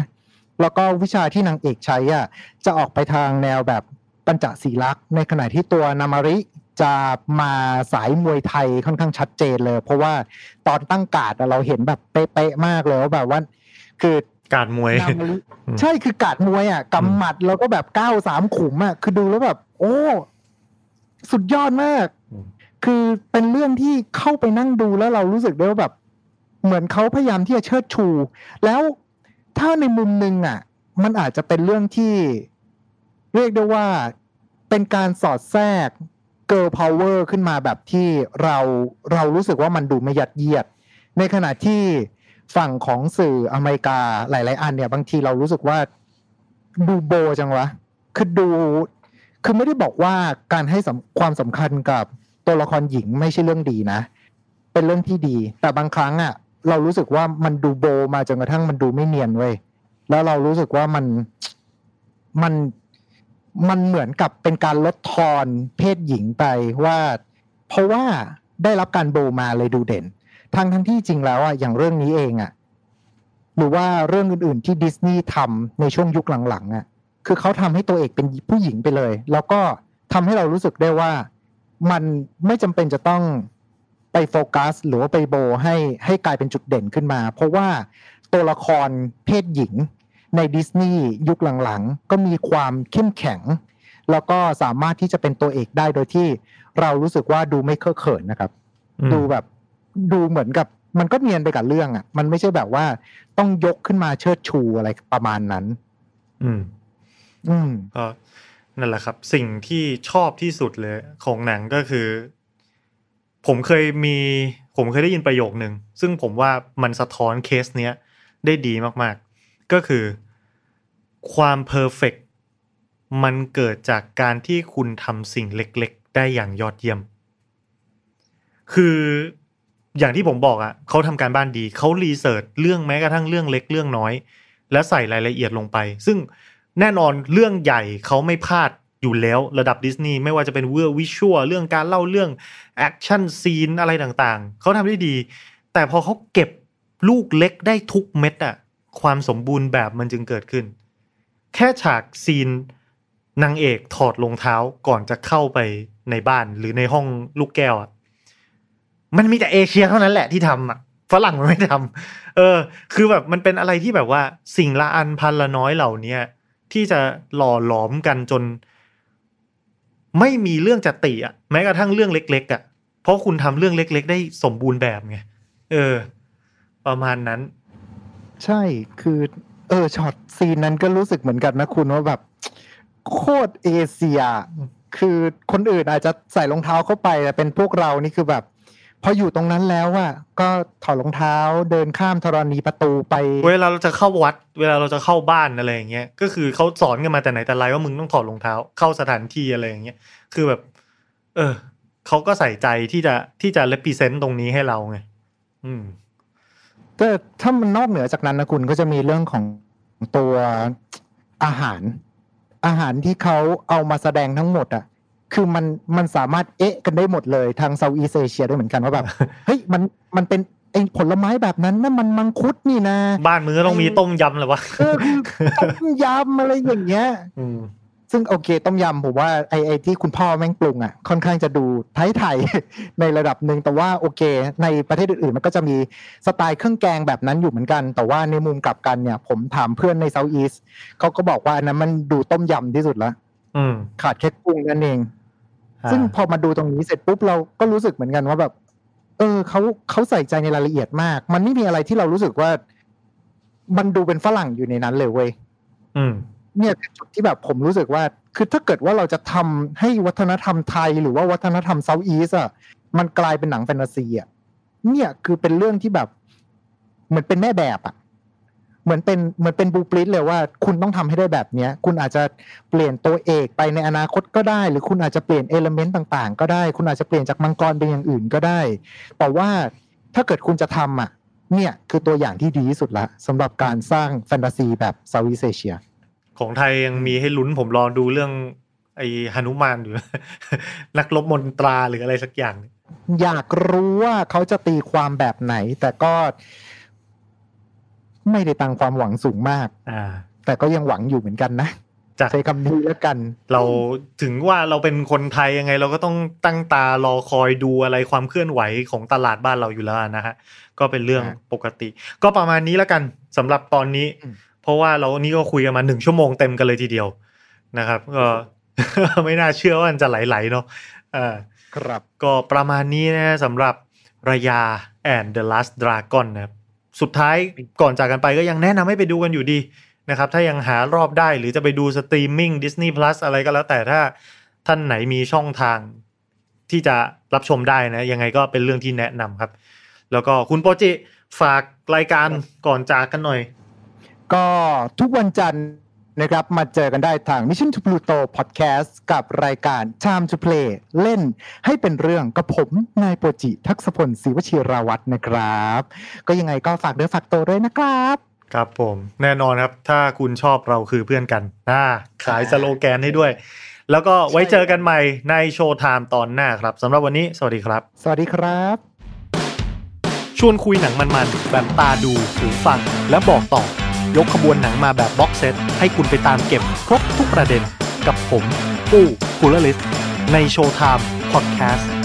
แล้วก็วิชาที่นางเอกใช้อะจะออกไปทางแนวแบบปันจักสีลัตในขณะที่ตัวนามาริจะมาสายมวยไทยค่อนข้างชัดเจนเลย เพราะว่าตอนตั้งการ์ดอะเราเห็นแบบเป๊ะๆมากเลยว่าแบบว่าคือ การมวยนามาริอืมใช่คือกาดมวยอะกำหมัดแล้วก็แบบก้าวสามขุมอะคือดูแล้วแบบ โอ้ สุดยอดมากอืมคือเป็นเรื่องที่เข้าไปนั่งดูแล้วเรารู้สึกได้ว่าแบบ เหมือนเขาพยายามที่จะเชิดชู แล้วถ้าในมุมหนึ่งอะ มันอาจจะเป็นเรื่องที่ เรียกได้ว่าเป็นการสอดแทรก girl power ขึ้นมาแบบที่เราเรารู้สึกว่ามันดูไม่ยัดเยียด ในขณะที่ ฝั่งของสื่ออเมริกาหลาย ๆ อันเนี่ย บางทีเรารู้สึกว่าดูโป๊ะจังวะ คือดู คือไม่ได้บอกว่าการให้ความสำคัญกับตัวละครหญิงไม่ใช่เรื่องดีนะ เป็นเรื่องที่ดี แต่บางครั้งอะ เรารู้สึกว่ามันดูโป๊ะมากจนกระทั่งมันดูไม่เนียนเว้ย แล้วเรารู้สึกว่ามัน มัน มันเหมือนกับเป็นการลดทอนเพศหญิงไปว่า เพราะว่าได้รับการโบมาเลยดูเด่น ทั้งทั้งที่จริงแล้วอะอย่างเรื่องนี้เองอะหรือว่าเรื่องอื่นๆที่ดิสนีย์ทำในช่วงยุคหลังๆอะคือเขาทำให้ตัวเอกเป็นผู้หญิงไปเลย แล้วก็ทำให้เรารู้สึกได้ว่ามันไม่จำเป็นจะต้องไปโฟกัส หรือว่าไปโบให้ให้กลายเป็นจุดเด่นขึ้นมา เพราะว่าตัวละครเพศหญิงในดิสนีย์ยุคหลังๆ ก็มีความเข้มแข็ง แล้วก็สามารถที่จะเป็นตัวเอกได้โดยที่เรารู้สึกว่าดูไม่เคอะเขินนะครับ ดูแบบ ดูเหมือนกับมันก็เนียนไปกับเรื่องอะ มันไม่ใช่แบบว่าต้องยกขึ้นมาเชิดชูอะไรประมาณนั้น อืม อืมก็นั่นแหละครับ สิ่งที่ชอบที่สุดเลย ของหนังก็คือ ผมเคยมี ผมเคยได้ยินประโยคนึง ซึ่งผมว่ามันสะท้อนเคสเนี้ยได้ดีมากๆ ก็คือความ perfect มันเกิดจากการที่คุณทำสิ่งเล็ก ๆ ได้อย่างยอดเยี่ยม คือ อย่างที่ผมบอกอะ่ะเขาทำการบ้านดีเขา research เรื่องแม้กระทั่งเรื่องเล็กเรื่องน้อย และใส่รายละเอียดลงไป ซึ่งแน่นอนเรื่องใหญ่เขาไม่พลาดอยู่แล้วระดับดิสนีย์ไม่ว่าจะเป็นเวอร์ visual เรื่องการเล่าเรื่อง action scene อะไรต่างๆ เขาทำได้ดี แต่พอเขาเก็บลูกเล็กได้ทุกเม็ดอะความสมบูรณ์แบบมันจึงเกิดขึ้น แค่ฉาก scene นางเอกถอดรองเท้าก่อนจะเข้าไปในบ้านหรือในห้องลูกแก้วอะ มันมีแต่เอเชียเท่านั้นแหละที่ทำอะฝรั่งมันไม่ทำเออ คือแบบมันเป็นอะไรที่แบบว่า สิ่งละอันพันละน้อยเหล่านี้ที่จะหล่อหลอมกันจน ไม่มีเรื่องจะติอะแม้กระทั่งเรื่องเล็ก ๆ อะ เพราะคุณทำเรื่องเล็ก ๆ ได้สมบูรณ์แบบไงเออ ประมาณนั้น ใช่คือเออช็อตซีนนั้นก็รู้สึกเหมือนกันนะคุณว่าแบบ โคตรเอเชีย คือคนอื่นอาจจะใส่รองเท้าเข้าไปแต่เป็นพวกเรานี่คือแบบ พออยู่ตรงนั้นแล้วอะก็ถอดรองเท้าเดินข้ามธรณีประตูไป เวลาเราจะเข้าวัด เวลาเราจะเข้าบ้านอะไรอย่างเงี้ยก็คือเขาสอนกันมาแต่ไหนแต่ไรว่ามึงต้องถอดรองเท้าเข้าสถานที่อะไรอย่างเงี้ยคือแบบ เออเขาก็ใส่ใจที่จะที่จะเลปิเซนต์ตรงนี้ให้เราไงอืมแต่ถ้ามันนอกเหนือจากนั้นนะคุณก็จะมีเรื่องของตัวอาหาร อาหารที่เขาเอามาแสดงทั้งหมดอะ คือมันมันสามารถเอ๊ะกันได้หมดเลยทางเซาท์อีสเอเชียด้วยเหมือนกันว่าแบบเฮ้ยมันมันเป็นไอ้ผลไม้แบบนั้นนั่นมันมังคุดนี่นะ บ้านมึงก็ต้องมีต้มยำเหรอวะเออคือต้มยำอะไรอย่างเงี้ยอืมซึ่งโอเค ต้มยำผมว่าไอไอที่คุณพ่อแม่งปรุงอะค่อนข้างจะดูไทยไทยๆในระดับหนึ่งแต่ว่าโอเค ในประเทศอื่นๆมันก็จะมีสไตล์เครื่องแกงแบบนั้นอยู่เหมือนกัน แต่ว่าในมุมกลับกันเนี่ย ผมถามเพื่อนในเซาท์อีสเขาก็บอกว่าอันนั้นมันดูต้มยำที่สุดละอืมขาดแค่กุ้งนั่นเอง ซึ่งพอมาดูตรงนี้เสร็จปุ๊บเราก็รู้สึกเหมือนกันว่าแบบ เออเขาเขาใส่ใจในรายละเอียดมาก มันไม่มีอะไรที่เรารู้สึกว่า มันดูเป็นฝรั่งอยู่ในนั้นเลยเว้ยอืมเนี่ยคือจุดที่แบบผมรู้สึกว่า คือถ้าเกิดว่าเราจะทำให้วัฒนธรรมไทยหรือว่าวัฒนธรรมเซาท์อีสอะมันกลายเป็นหนังแฟนตาซีอะเนี่ยคือเป็นเรื่องที่แบบเหมือนเป็นแม่แบบอะ เหมือนเป็นเหมือนเป็นบูปริตเลยว่าคุณต้องทำให้ได้แบบเนี้ย คุณอาจจะเปลี่ยนตัวเอกไปในอนาคตก็ได้ หรือคุณอาจจะเปลี่ยนเอลเมนต์ต่างๆ ก็ได้ คุณอาจจะเปลี่ยนจากมังกรเป็นอย่างอื่นก็ได้ แต่ว่าถ้าเกิดคุณจะทำอะ เนี่ยคือตัวอย่างที่ดีที่สุดละสำหรับการสร้างแฟนตาซีแบบเซาท์อีสเอเชียของไทยยังมีให้ลุ้นผมรอดูเรื่อง ไอ้หนุมานอยู่ นักลบมนตราหรืออะไรสักอย่าง อยากรู้ว่าเขาจะตีความแบบไหน แต่ก็ ไม่ได้ตั้งความหวังสูงมาก อ่า แต่ก็ยังหวังอยู่เหมือนกันนะจ้ะใช้คำนี้แล้วกัน เราถึงว่าเราเป็นคนไทยยังไง เราก็ต้องตั้งตารอคอยดูอะไรความเคลื่อนไหวของตลาดบ้านเราอยู่แล้วนะฮะก็เป็นเรื่องครับปกติ ก็ประมาณนี้แล้วกันสำหรับตอนนี้อืมเพราะว่าเรานี่ก็คุยกันมาหนึ่งชั่วโมงเต็มกันเลยทีเดียวนะครับก็ไม่น่าเชื่อว่ามันจะไหลๆเนาะอ่าครับก็ประมาณนี้นะสำหรับระยา and the last dragon นะครับ สุดท้ายก่อนจากกันไปก็ยังแนะนำให้ไปดูกันอยู่ดีนะครับ ถ้ายังหารอบได้หรือจะไปดู streaming Disney Plus อะไรก็แล้ว แต่ถ้าท่านไหนมีช่องทางที่จะรับชมได้นะ ยังไงก็เป็นเรื่องที่แนะนำครับ แล้วก็คุณโปจิฝากรายการก่อนจากกันหน่อย ก็ทุกวันจันทร์ นะครับ มาเจอกันได้ทาง Mission to Pluto Podcast กับรายการ Time to Play เล่นให้เป็นเรื่องกับผมนายโปจิ ทักษพลศรีวชิราวัฒน์นะครับ ก็ยังไงก็ฝากเนื้อฝากตัวด้วยนะครับครับผมแน่นอนครับ ถ้าคุณชอบเราคือเพื่อนกันน่าขายสโลแกนให้ด้วย แล้วก็ไว้เจอกันใหม่ใน Showtime ตอนหน้าครับสำหรับวันนี้ สวัสดีครับ สวัสดีครับ ชวนคุยหนังมันๆแบบตาดูหูฟังและบอกต่อ ยกขบวนหนังมาแบบ box set ให้คุณไปตามเก็บครบทุกประเด็นกับผม ปู้กุลลิสใน Showtime Podcast